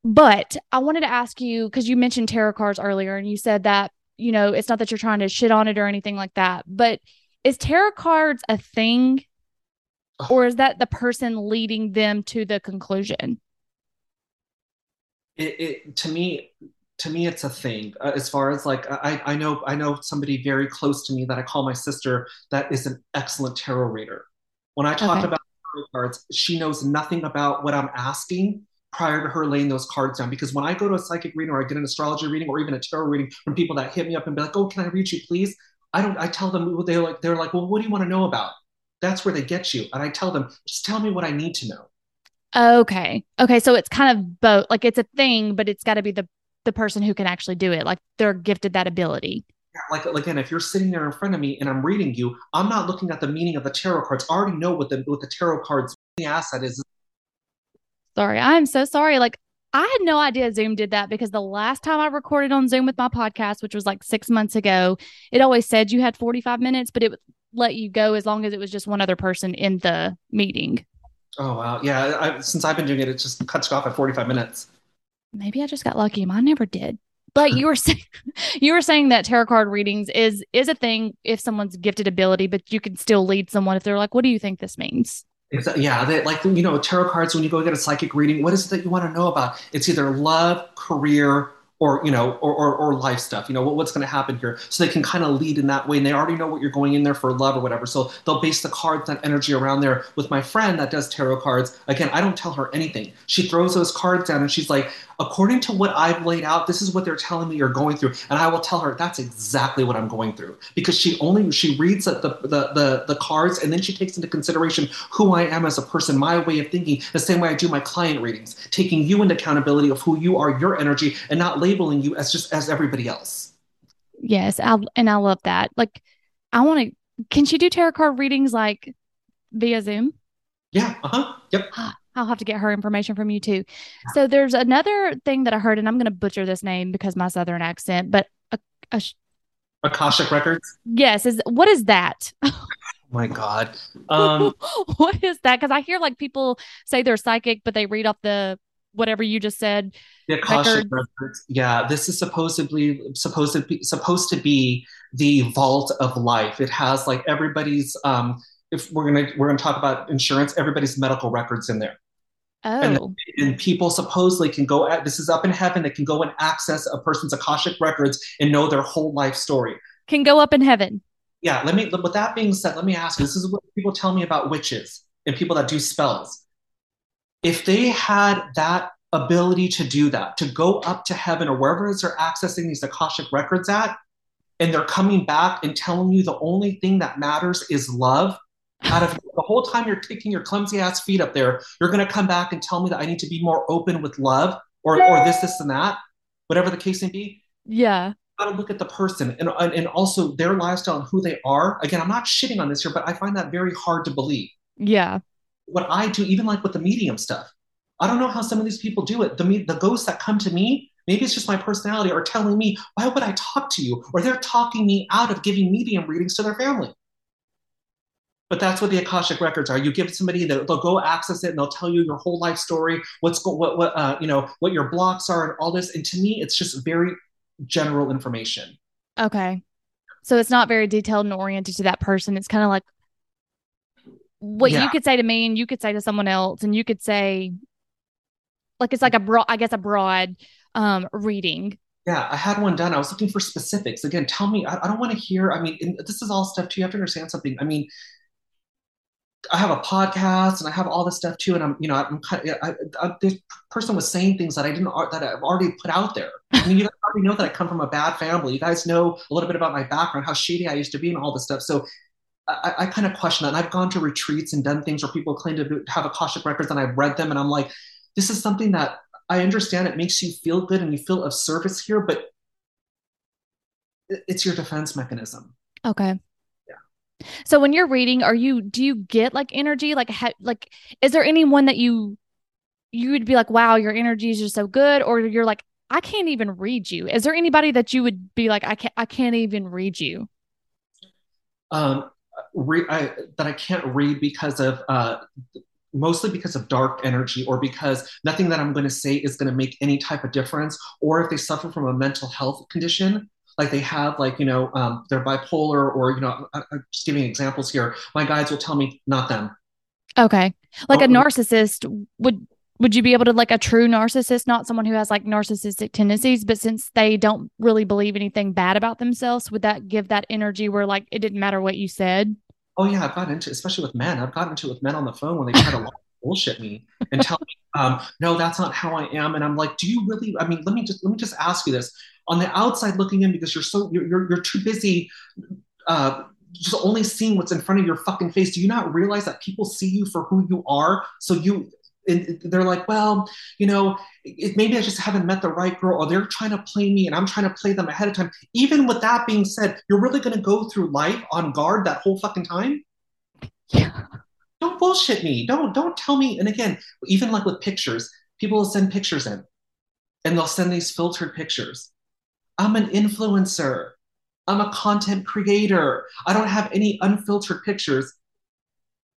but I wanted to ask you because you mentioned tarot cards earlier and you said that, you know, it's not that you're trying to shit on it or anything like that, but is tarot cards a thing or is that the person leading them to the conclusion? It, it to me, to me, it's a thing. Uh, as far as like, I, I know, I know somebody very close to me that I call my sister that is an excellent tarot reader. When I talk okay. about cards, she knows nothing about what I'm asking prior to her laying those cards down. Because when I go to a psychic reading or I get an astrology reading or even a tarot reading from people that hit me up and be like, "Oh, can I read you, please?" I don't. I tell them they're like they're like, "Well, what do you want to know about?" That's where they get you, and I tell them, "Just tell me what I need to know." Okay. Okay. So it's kind of both. Like it's a thing, but it's got to be the the person who can actually do it. Like they're gifted that ability. Like again, if you're sitting there in front of me and I'm reading you, I'm not looking at the meaning of the tarot cards. I already know what the what the tarot cards the asset is Sorry. I'm so sorry. Like, I had no idea Zoom did that because the last time I recorded on Zoom with my podcast, which was like six months ago, it always said you had 45 minutes, but it would let you go as long as it was just one other person in the meeting. Oh, wow. Yeah. I, since I've been doing it, it just cuts you off at 45 minutes. Maybe I just got lucky. Mine never did. But you were saying you were saying that tarot card readings is is a thing if someone's gifted ability, but you can still lead someone if they're like, "What do you think this means?" yeah, they, like you know, tarot cards. When you go get a psychic reading, what is it that you want to know about? It's either love, career, or you know or, or, or life stuff you know what, what's going to happen here so they can kind of lead in that way and they already know what you're going in there for love or whatever so they'll base the cards that energy around there with my friend that does tarot cards again i don't tell her anything she throws those cards down and she's like according to what i've laid out this is what they're telling me you're going through and i will tell her that's exactly what i'm going through because she only she reads the the the, the cards and then she takes into consideration who i am as a person my way of thinking the same way i do my client readings taking you into accountability of who you are your energy and not labeling you as just as everybody else. Yes, I, and I love that. Like, I want to. Can she do tarot card readings like via Zoom? Yeah. Uh huh. Yep. I'll have to get her information from you too. So there's another thing that I heard, and I'm going to butcher this name because my southern accent, but a, a Akashic records. Yes. Is what is that? Oh my God. Um, what is that? Because I hear like people say they're psychic, but they read off the whatever you just said. The Akashic records. Yeah, this is supposedly supposed to be supposed to be the vault of life. It has like everybody's. Um, if we're gonna we're gonna talk about insurance, everybody's medical records in there. Oh. And, and, people supposedly can go at this is up in heaven. They can go and access a person's Akashic records and know their whole life story. Can go up in heaven. Yeah. Let me. With that being said, let me ask you. This is what people tell me about witches and people that do spells if they had that ability to do that, to go up to heaven or wherever it is they're accessing these Akashic records at, and they're coming back and telling you the only thing that matters is love, out of the whole time you're kicking your clumsy ass feet up there, you're going to come back and tell me that I need to be more open with love or, or this, this, and that, whatever the case may be. Yeah. Got to look at the person and, and also their lifestyle and who they are. Again, I'm not shitting on this here, but I find that very hard to believe. Yeah what I do, even like with the medium stuff. I don't know how some of these people do it. The the ghosts that come to me, maybe it's just my personality, are telling me, why would I talk to you? Or they're talking me out of giving medium readings to their family. But that's what the Akashic records are. You give somebody, they'll, they'll go access it, and they'll tell you your whole life story, what's go, what what uh, you know, what your blocks are, and all this. And to me, it's just very general information. Okay, so it's not very detailed and oriented to that person. It's kind of like what yeah. you could say to me and you could say to someone else and you could say like it's like a broad i guess a broad um reading yeah i had one done i was looking for specifics again tell me i, I don't want to hear i mean this is all stuff too you have to understand something i mean I have a podcast and I have all this stuff too, and I'm, you know, I'm kind of, I, I, this person was saying things that I didn't, that I've already put out there. I mean, you guys already know that I come from a bad family. You guys know a little bit about my background, how shady I used to be, and all this stuff. So I, I kind of question that. And I've gone to retreats and done things where people claim to have Akashic records, and I've read them, and I'm like, this is something that I understand. It makes you feel good, and you feel of service here, but it's your defense mechanism. Okay. So when you're reading, are you do you get like energy? Like, ha, like, is there anyone that you you would be like, wow, your energy is just so good, or you're like, I can't even read you. Is there anybody that you would be like, I can't, I can't even read you? Um, re- I, that I can't read because of uh, mostly because of dark energy or because nothing that I'm going to say is going to make any type of difference, or if they suffer from a mental health condition, like they have like you know um, they're bipolar or you know I, am just giving examples here. My guides will tell me not them. Okay, like oh, a narcissist would would you be able to like a true narcissist, not someone who has like narcissistic tendencies, but since they don't really believe anything bad about themselves, would that give that energy where like it didn't matter what you said? Oh yeah, I've got into especially with men. I've gotten into it with men on the phone when they try to bullshit me and tell me, um, no, that's not how I am. And I'm like, do you really? I mean, let me just let me just ask you this. On the outside looking in, because you're so you're you're, you're too busy uh, just only seeing what's in front of your fucking face. Do you not realize that people see you for who you are? So you and they're like, well, you know, it, maybe I just haven't met the right girl, or they're trying to play me and I'm trying to play them ahead of time. Even with that being said, you're really going to go through life on guard that whole fucking time? Yeah. Don't bullshit me. Don't don't tell me. And again, even like with pictures, people will send pictures in, and they'll send these filtered pictures. I'm an influencer. I'm a content creator. I don't have any unfiltered pictures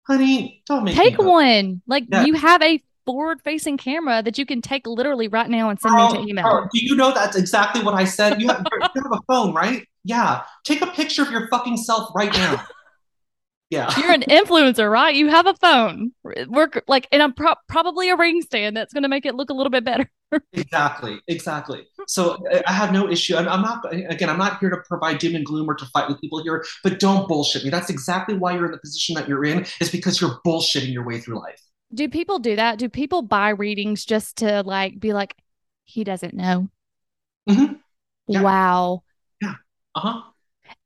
honey, don't make take one. Like yeah. you have a forward facing camera that you can take literally right now and send oh, me to oh, email. Oh, do you know that's exactly what I said? You have, you have a phone, right? Yeah. Take a picture of your fucking self right now. Yeah. You're an influencer, right? You have a phone. Work like and I'm pro- probably a ring stand that's going to make it look a little bit better. exactly. Exactly. So I have no issue. I'm, I'm, not again, I'm not here to provide doom and gloom or to fight with people here, but don't bullshit me. That's exactly why you're in the position that you're in is because you're bullshitting your way through life. Do people do that? Do people buy readings just to like be like he doesn't know? Mm-hmm. Yeah. Wow. Yeah. Uh-huh.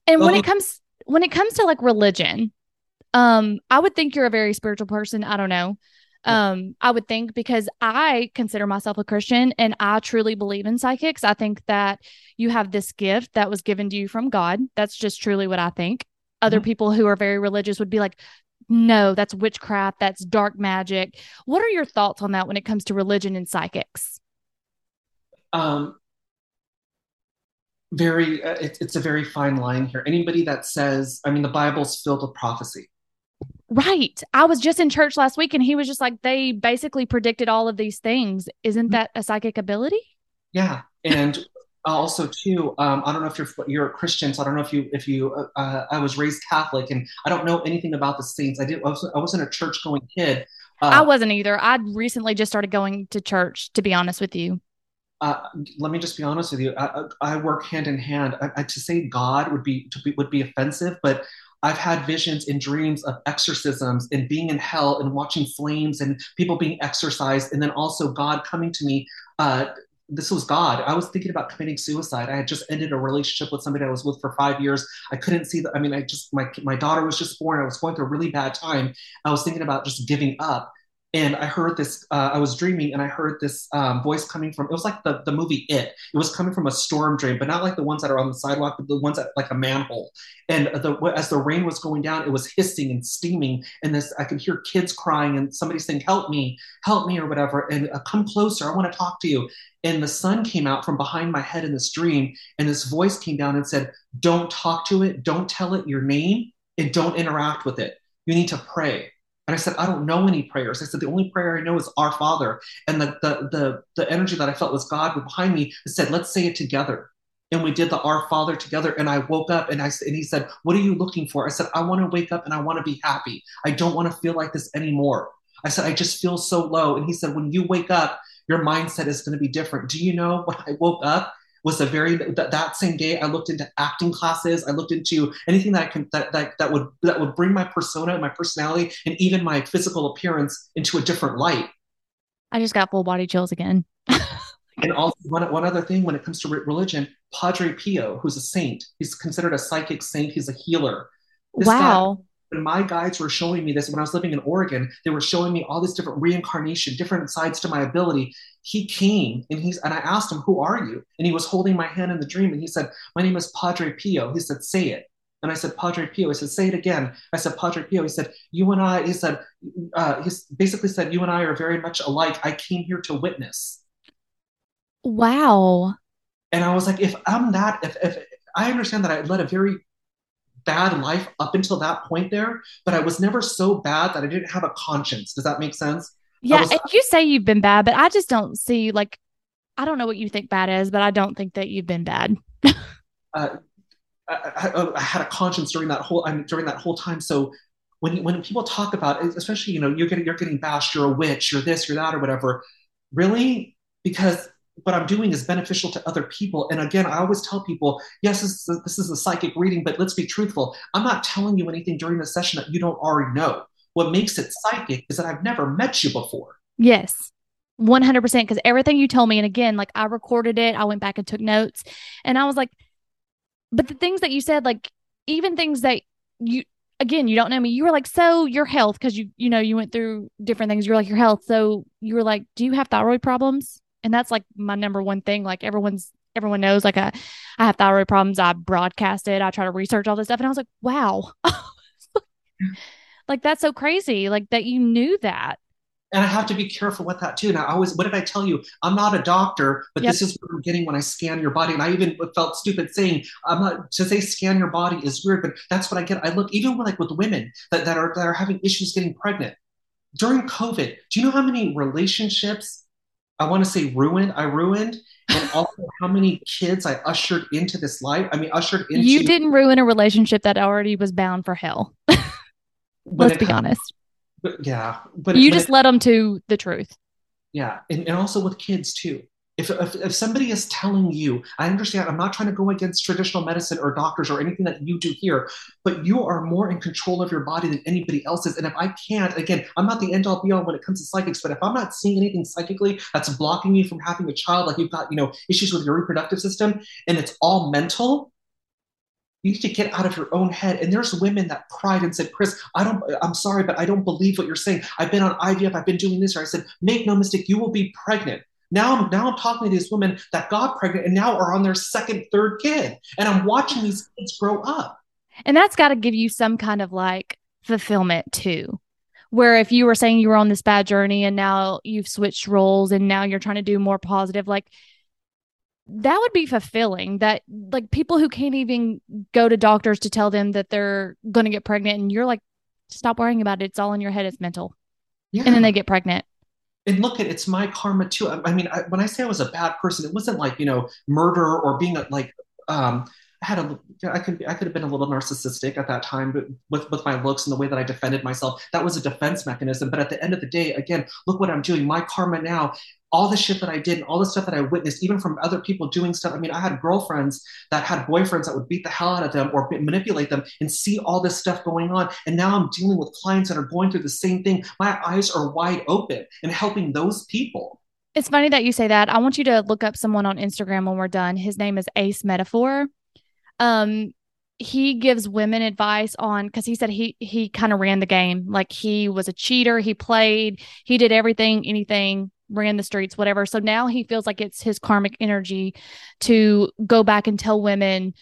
And well, when it comes when it comes to like religion, um, I would think you're a very spiritual person. I don't know. Um, I would think because I consider myself a Christian and I truly believe in psychics. I think that you have this gift that was given to you from God. That's just truly what I think. Other mm-hmm. people who are very religious would be like, no, that's witchcraft, that's dark magic. What are your thoughts on that when it comes to religion and psychics? Um, very, uh, it, it's a very fine line here. Anybody that says, I mean, the Bible's filled with prophecy. Right. I was just in church last week and he was just like, they basically predicted all of these things. Isn't mm-hmm. that a psychic ability? Yeah. And also too, um, I don't know if you're you're a Christian, so I don't know if you if you uh, uh I was raised Catholic and I don't know anything about the saints. I did I, was, I wasn't a church going kid. Uh, I wasn't either. I recently just started going to church. To be honest with you. Uh, let me just be honest with you. I, I work hand in hand. I, I, to say God would be to be, would be offensive, but I've had visions and dreams of exorcisms and being in hell and watching flames and people being exorcised, and then also God coming to me. Uh, this was God. I was thinking about committing suicide. I had just ended a relationship with somebody I was with for five years. I couldn't see that. I mean, I just my my daughter was just born. I was going through a really bad time. I was thinking about just giving up and I heard this. Uh, I was dreaming, and I heard this um, voice coming from. It was like the the movie It. It was coming from a storm drain, but not like the ones that are on the sidewalk, but the ones that like a manhole. And the as the rain was going down, it was hissing and steaming, and this I could hear kids crying, and somebody saying, "Help me, help me," or whatever. And uh, come closer, I want to talk to you. And the sun came out from behind my head in this dream, and this voice came down and said, "Don't talk to it. Don't tell it your name, and don't interact with it. You need to pray." And I said, I don't know any prayers. I said, the only prayer I know is Our Father. And the the the, the energy that I felt was God behind me said, let's say it together. And we did the Our Father together. And I woke up and I said and he said, What are you looking for? I said, I want to wake up and I want to be happy. I don't want to feel like this anymore. I said, I just feel so low. And he said, When you wake up, your mindset is going to be different. Do you know when I woke up? Was a very that, that same day I looked into acting classes. I looked into anything that I can that, that that would that would bring my persona, my personality, and even my physical appearance into a different light. I just got full body chills again. and also one, one other thing when it comes to religion, Padre Pio, who's a saint, he's considered a psychic saint. He's a healer. This wow. Guy, when my guides were showing me this when I was living in Oregon, they were showing me all this different reincarnation, different sides to my ability. He came and he's and I asked him, "Who are you?" And he was holding my hand in the dream, and he said, "My name is Padre Pio." He said, "Say it." And I said, Padre Pio. He said, say it again. I said, Padre Pio. He said, you and I, he said, uh, he basically said, you and I are very much alike. I came here to witness. Wow. And I was like, if I'm that, if, if I understand that I led a very bad life up until that point there, but I was never so bad that I didn't have a conscience. Does that make sense? Yeah. was- and you say you've been bad, but I just don't see, like, I don't know what you think bad is, but I don't think that you've been bad. uh, I, I, I, had a conscience during that whole I mean, during that whole time. So when when people talk about, it, especially you know, you're getting you're getting bashed, you're a witch, you're this, you're that, or whatever. Really, because what I'm doing is beneficial to other people. And again, I always tell people, yes, this is a, this is a psychic reading, but let's be truthful. I'm not telling you anything during the session that you don't already know. What makes it psychic is that I've never met you before. Yes. 100% because everything you told me and again like i recorded it i went back and took notes and i was like but the things that you said like even things that you again you don't know me you were like so your health because you you know you went through different things you're like your health so you were like do you have thyroid problems and that's like my number one thing like everyone's everyone knows like I, I have thyroid problems i broadcast it i try to research all this stuff and i was like wow like that's so crazy like that you knew that and I have to be careful with that too. And I always, what did I tell you? I'm not a doctor, but yep. this is what I'm getting when I scan your body. And I even felt stupid saying, I'm not to say scan your body is weird, but that's what I get. I look even when, like with women that, that are that are having issues getting pregnant during COVID. Do you know how many relationships I want to say ruined? I ruined, and also how many kids I ushered into this life. I mean, ushered into. You didn't ruin a relationship that already was bound for hell. Let's be honest but yeah but you just it, led them to the truth yeah and, and also with kids too if, if, if somebody is telling you i understand i'm not trying to go against traditional medicine or doctors or anything that you do here but you are more in control of your body than anybody else is and if i can't again i'm not the end all be all when it comes to psychics but if i'm not seeing anything psychically that's blocking you from having a child like you've got you know issues with your reproductive system and it's all mental you need to get out of your own head. And there's women that cried and said, Chris, I don't, I'm sorry, but I don't believe what you're saying. I've been on IVF, I've been doing this. Or I said, make no mistake, you will be pregnant. Now I'm now I'm talking to these women that got pregnant and now are on their second, third kid. And I'm watching these kids grow up. And that's got to give you some kind of like fulfillment too. Where if you were saying you were on this bad journey and now you've switched roles and now you're trying to do more positive, like that would be fulfilling that like people who can't even go to doctors to tell them that they're going to get pregnant and you're like stop worrying about it it's all in your head it's mental yeah. and then they get pregnant and look at it's my karma too i, mean I, when i say i was a bad person it wasn't like you know murder or being a, like um I had a, I could, I could have been a little narcissistic at that time, but with, with my looks and the way that I defended myself, that was a defense mechanism. But at the end of the day, again, look what I'm doing. My karma now all the shit that I did and all the stuff that I witnessed, even from other people doing stuff. I mean, I had girlfriends that had boyfriends that would beat the hell out of them or manipulate them and see all this stuff going on. And now I'm dealing with clients that are going through the same thing. My eyes are wide open and helping those people. It's funny that you say that. I want you to look up someone on Instagram when we're done. His name is Ace Metaphor. Um, he gives women advice on because he said he he kind of ran the game like he was a cheater he played he did everything anything ran the streets, whatever. So now he feels like it's his karmic energy to go back and tell women,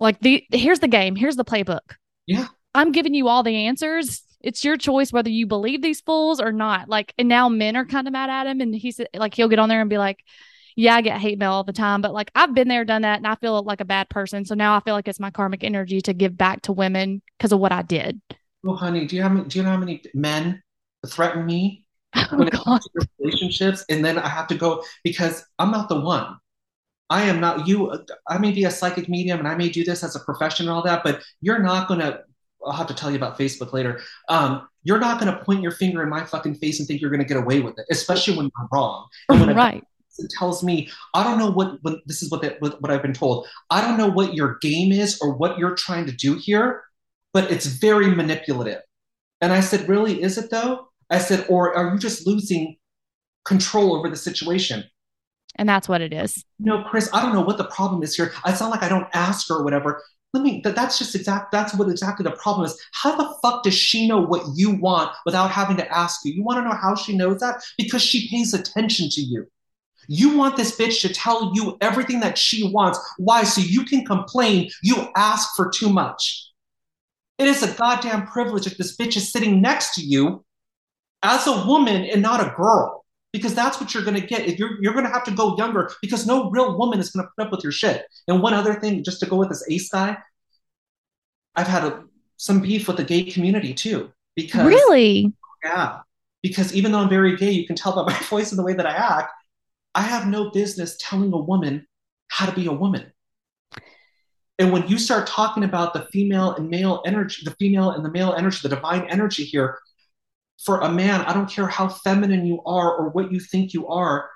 like, the here's the game, here's the playbook. Yeah. I'm giving you all the answers. It's your choice whether you believe these fools or not. Like, and now men are kind of mad at him. And he's like, he'll get on there and be like, yeah, I get hate mail all the time, but like I've been there, done that, and I feel like a bad person. So now I feel like it's my karmic energy to give back to women because of what I did. Well, honey, do you have do you know how many men threaten me when it comes to relationships, and then I have to go because I'm not the one. I am not you. I may be a psychic medium and I may do this as a profession and all that, but you're not gonna. I'll have to tell you about Facebook later. Um, you're not gonna point your finger in my fucking face and think you're gonna get away with it, especially when you're wrong. And when right. It tells me I don't know what, what this is what, the, what what I've been told. I don't know what your game is or what you're trying to do here, but it's very manipulative. And I said, really, is it though? I said, or are you just losing control over the situation? And that's what it is. No, Chris, I don't know what the problem is here. It's not like I don't ask her or whatever. Let me, that, that's just exact, that's what exactly the problem is. How the fuck does she know what you want without having to ask you? You want to know how she knows that? Because she pays attention to you. You want this bitch to tell you everything that she wants. Why? So you can complain you ask for too much. It is a goddamn privilege if this bitch is sitting next to you as a woman and not a girl. Because that's what you're gonna get. If you're you're gonna have to go younger because no real woman is gonna put up with your shit. And one other thing, just to go with this ace guy, I've had a, some beef with the gay community too. Because really, yeah, because even though I'm very gay, you can tell by my voice and the way that I act. I have no business telling a woman how to be a woman. And when you start talking about the female and male energy, the female and the male energy, the divine energy here, for a man, I don't care how feminine you are or what you think you are,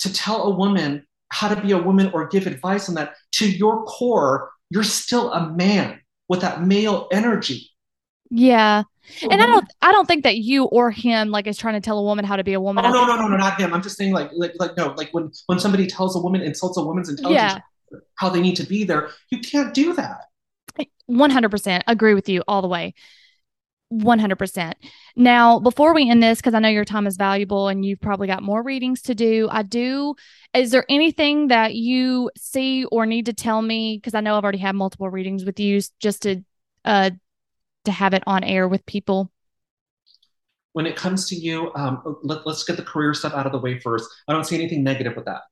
to tell a woman how to be a woman or give advice on that, to your core, you're still a man with that male energy. Yeah. And I don't I don't think that you or him like is trying to tell a woman how to be a woman. Oh no, no, no, no, not him. I'm just saying like like like no, like when when somebody tells a woman insults a woman's intelligence yeah. how they need to be there, you can't do that. 100% agree with you all the way. 100%. Now, before we end this, because I know your time is valuable and you've probably got more readings to do, I do. Is there anything that you see or need to tell me? Because I know I've already had multiple readings with you just to, uh, to have it on air with people. When it comes to you, um, let, let's get the career stuff out of the way first. I don't see anything negative with that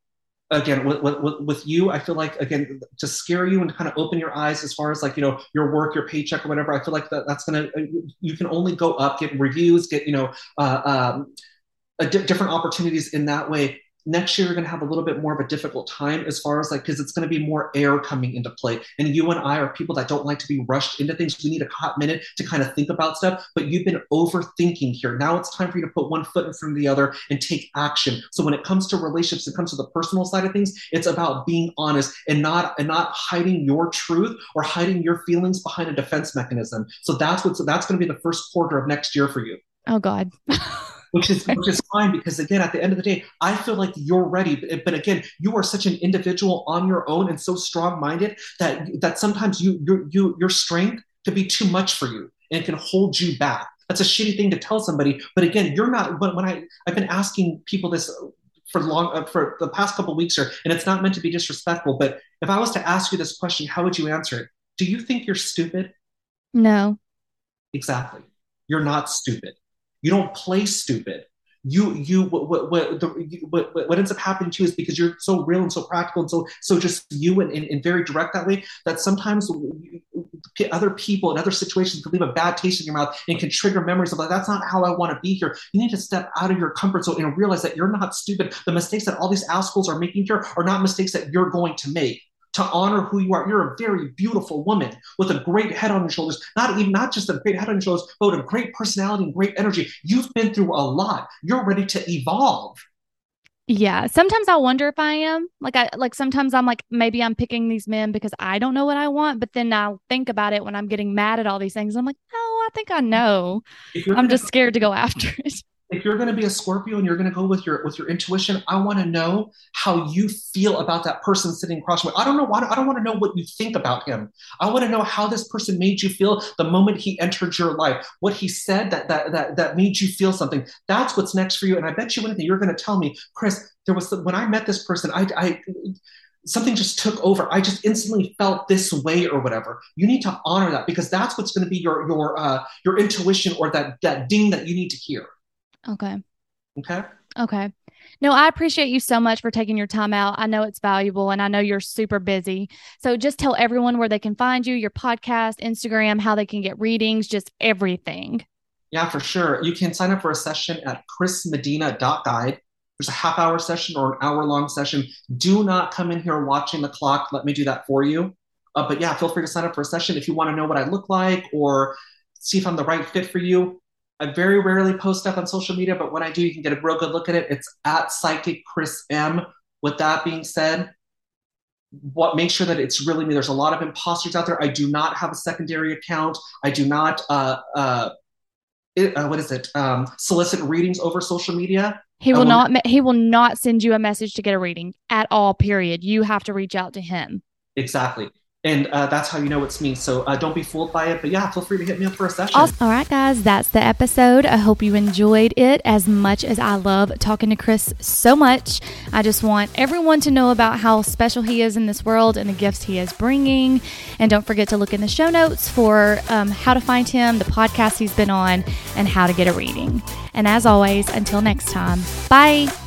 again with, with, with you i feel like again to scare you and kind of open your eyes as far as like you know your work your paycheck or whatever i feel like that, that's gonna you can only go up get reviews get you know uh, um, different opportunities in that way next year you're going to have a little bit more of a difficult time as far as like because it's going to be more air coming into play. And you and i are people that don't like to be rushed into things. We need a hot minute to kind of think about stuff but you've been overthinking here. Now it's time for you to put one foot in front of the other and take action. So when it comes to relationships it comes to the personal side of things it's about being honest and not and not hiding your truth or hiding your feelings behind a defense mechanism. So that's what's that's going to be the first quarter of next year for you. Oh god which is which is fine because again at the end of the day i feel like you're ready but, but again you are such an individual on your own and so strong-minded that that sometimes you your you, your strength could be too much for you and can hold you back. That's a shitty thing to tell somebody but again you're not when, when i i've been asking people this for long uh, for the past couple weeks here and it's not meant to be disrespectful but if i was to ask you this question how would you answer it? Do you think you're stupid? No. Exactly. You're not stupid you don't play stupid. You you what what what, the, what, what ends up happening to you is because you're so real and so practical and so so just you and, and, and very direct that way that sometimes other people in other situations can leave a bad taste in your mouth and can trigger memories of like that's not how I want to be here. You need to step out of your comfort zone and realize that you're not stupid. The mistakes that all these assholes are making here are not mistakes that you're going to make to honor who you are. You're a very beautiful woman with a great head on your shoulders. Not even not just a great head on your shoulders, but with a great personality and great energy. You've been through a lot. You're ready to evolve. Yeah, sometimes I wonder if I am. Like I like sometimes I'm like maybe I'm picking these men because I don't know what I want, but then I'll think about it when I'm getting mad at all these things. I'm like, "No, I think I know." I'm just scared to go after it if you're going to be a Scorpio and you're going to go with your with your intuition, I want to know how you feel about that person sitting across from you. I don't know. Why I don't want to know what you think about him. I want to know how this person made you feel the moment he entered your life. What he said that that that that made you feel something. That's what's next for you. And I bet you anything you're going to tell me, Chris. There was when I met this person, I, I something just took over. I just instantly felt this way or whatever. You need to honor that because that's what's going to be your your uh, your intuition or that that ding that you need to hear. Okay. Okay. Okay. No, I appreciate you so much for taking your time out. I know it's valuable and I know you're super busy. So just tell everyone where they can find you, your podcast, Instagram, how they can get readings, just everything. Yeah, for sure. You can sign up for a session at chrismedina.guide. There's a half hour session or an hour long session. Do not come in here watching the clock. Let me do that for you. Uh, but yeah, feel free to sign up for a session if you want to know what I look like or see if I'm the right fit for you. I very rarely post stuff on social media, but when I do, you can get a real good look at it. It's at Psychic Chris M. With that being said, what make sure that it's really me. There's a lot of imposters out there. I do not have a secondary account. I do not uh, uh, it, uh, what is it? Um, solicit readings over social media. He will not. He will not send you a message to get a reading at all. Period. You have to reach out to him. Exactly. And uh, that's how you know it's me. So uh, don't be fooled by it. But yeah, feel free to hit me up for a session. All right, guys, that's the episode. I hope you enjoyed it as much as I love talking to Chris so much. I just want everyone to know about how special he is in this world and the gifts he is bringing. And don't forget to look in the show notes for um, how to find him, the podcast he's been on, and how to get a reading. And as always, until next time, bye.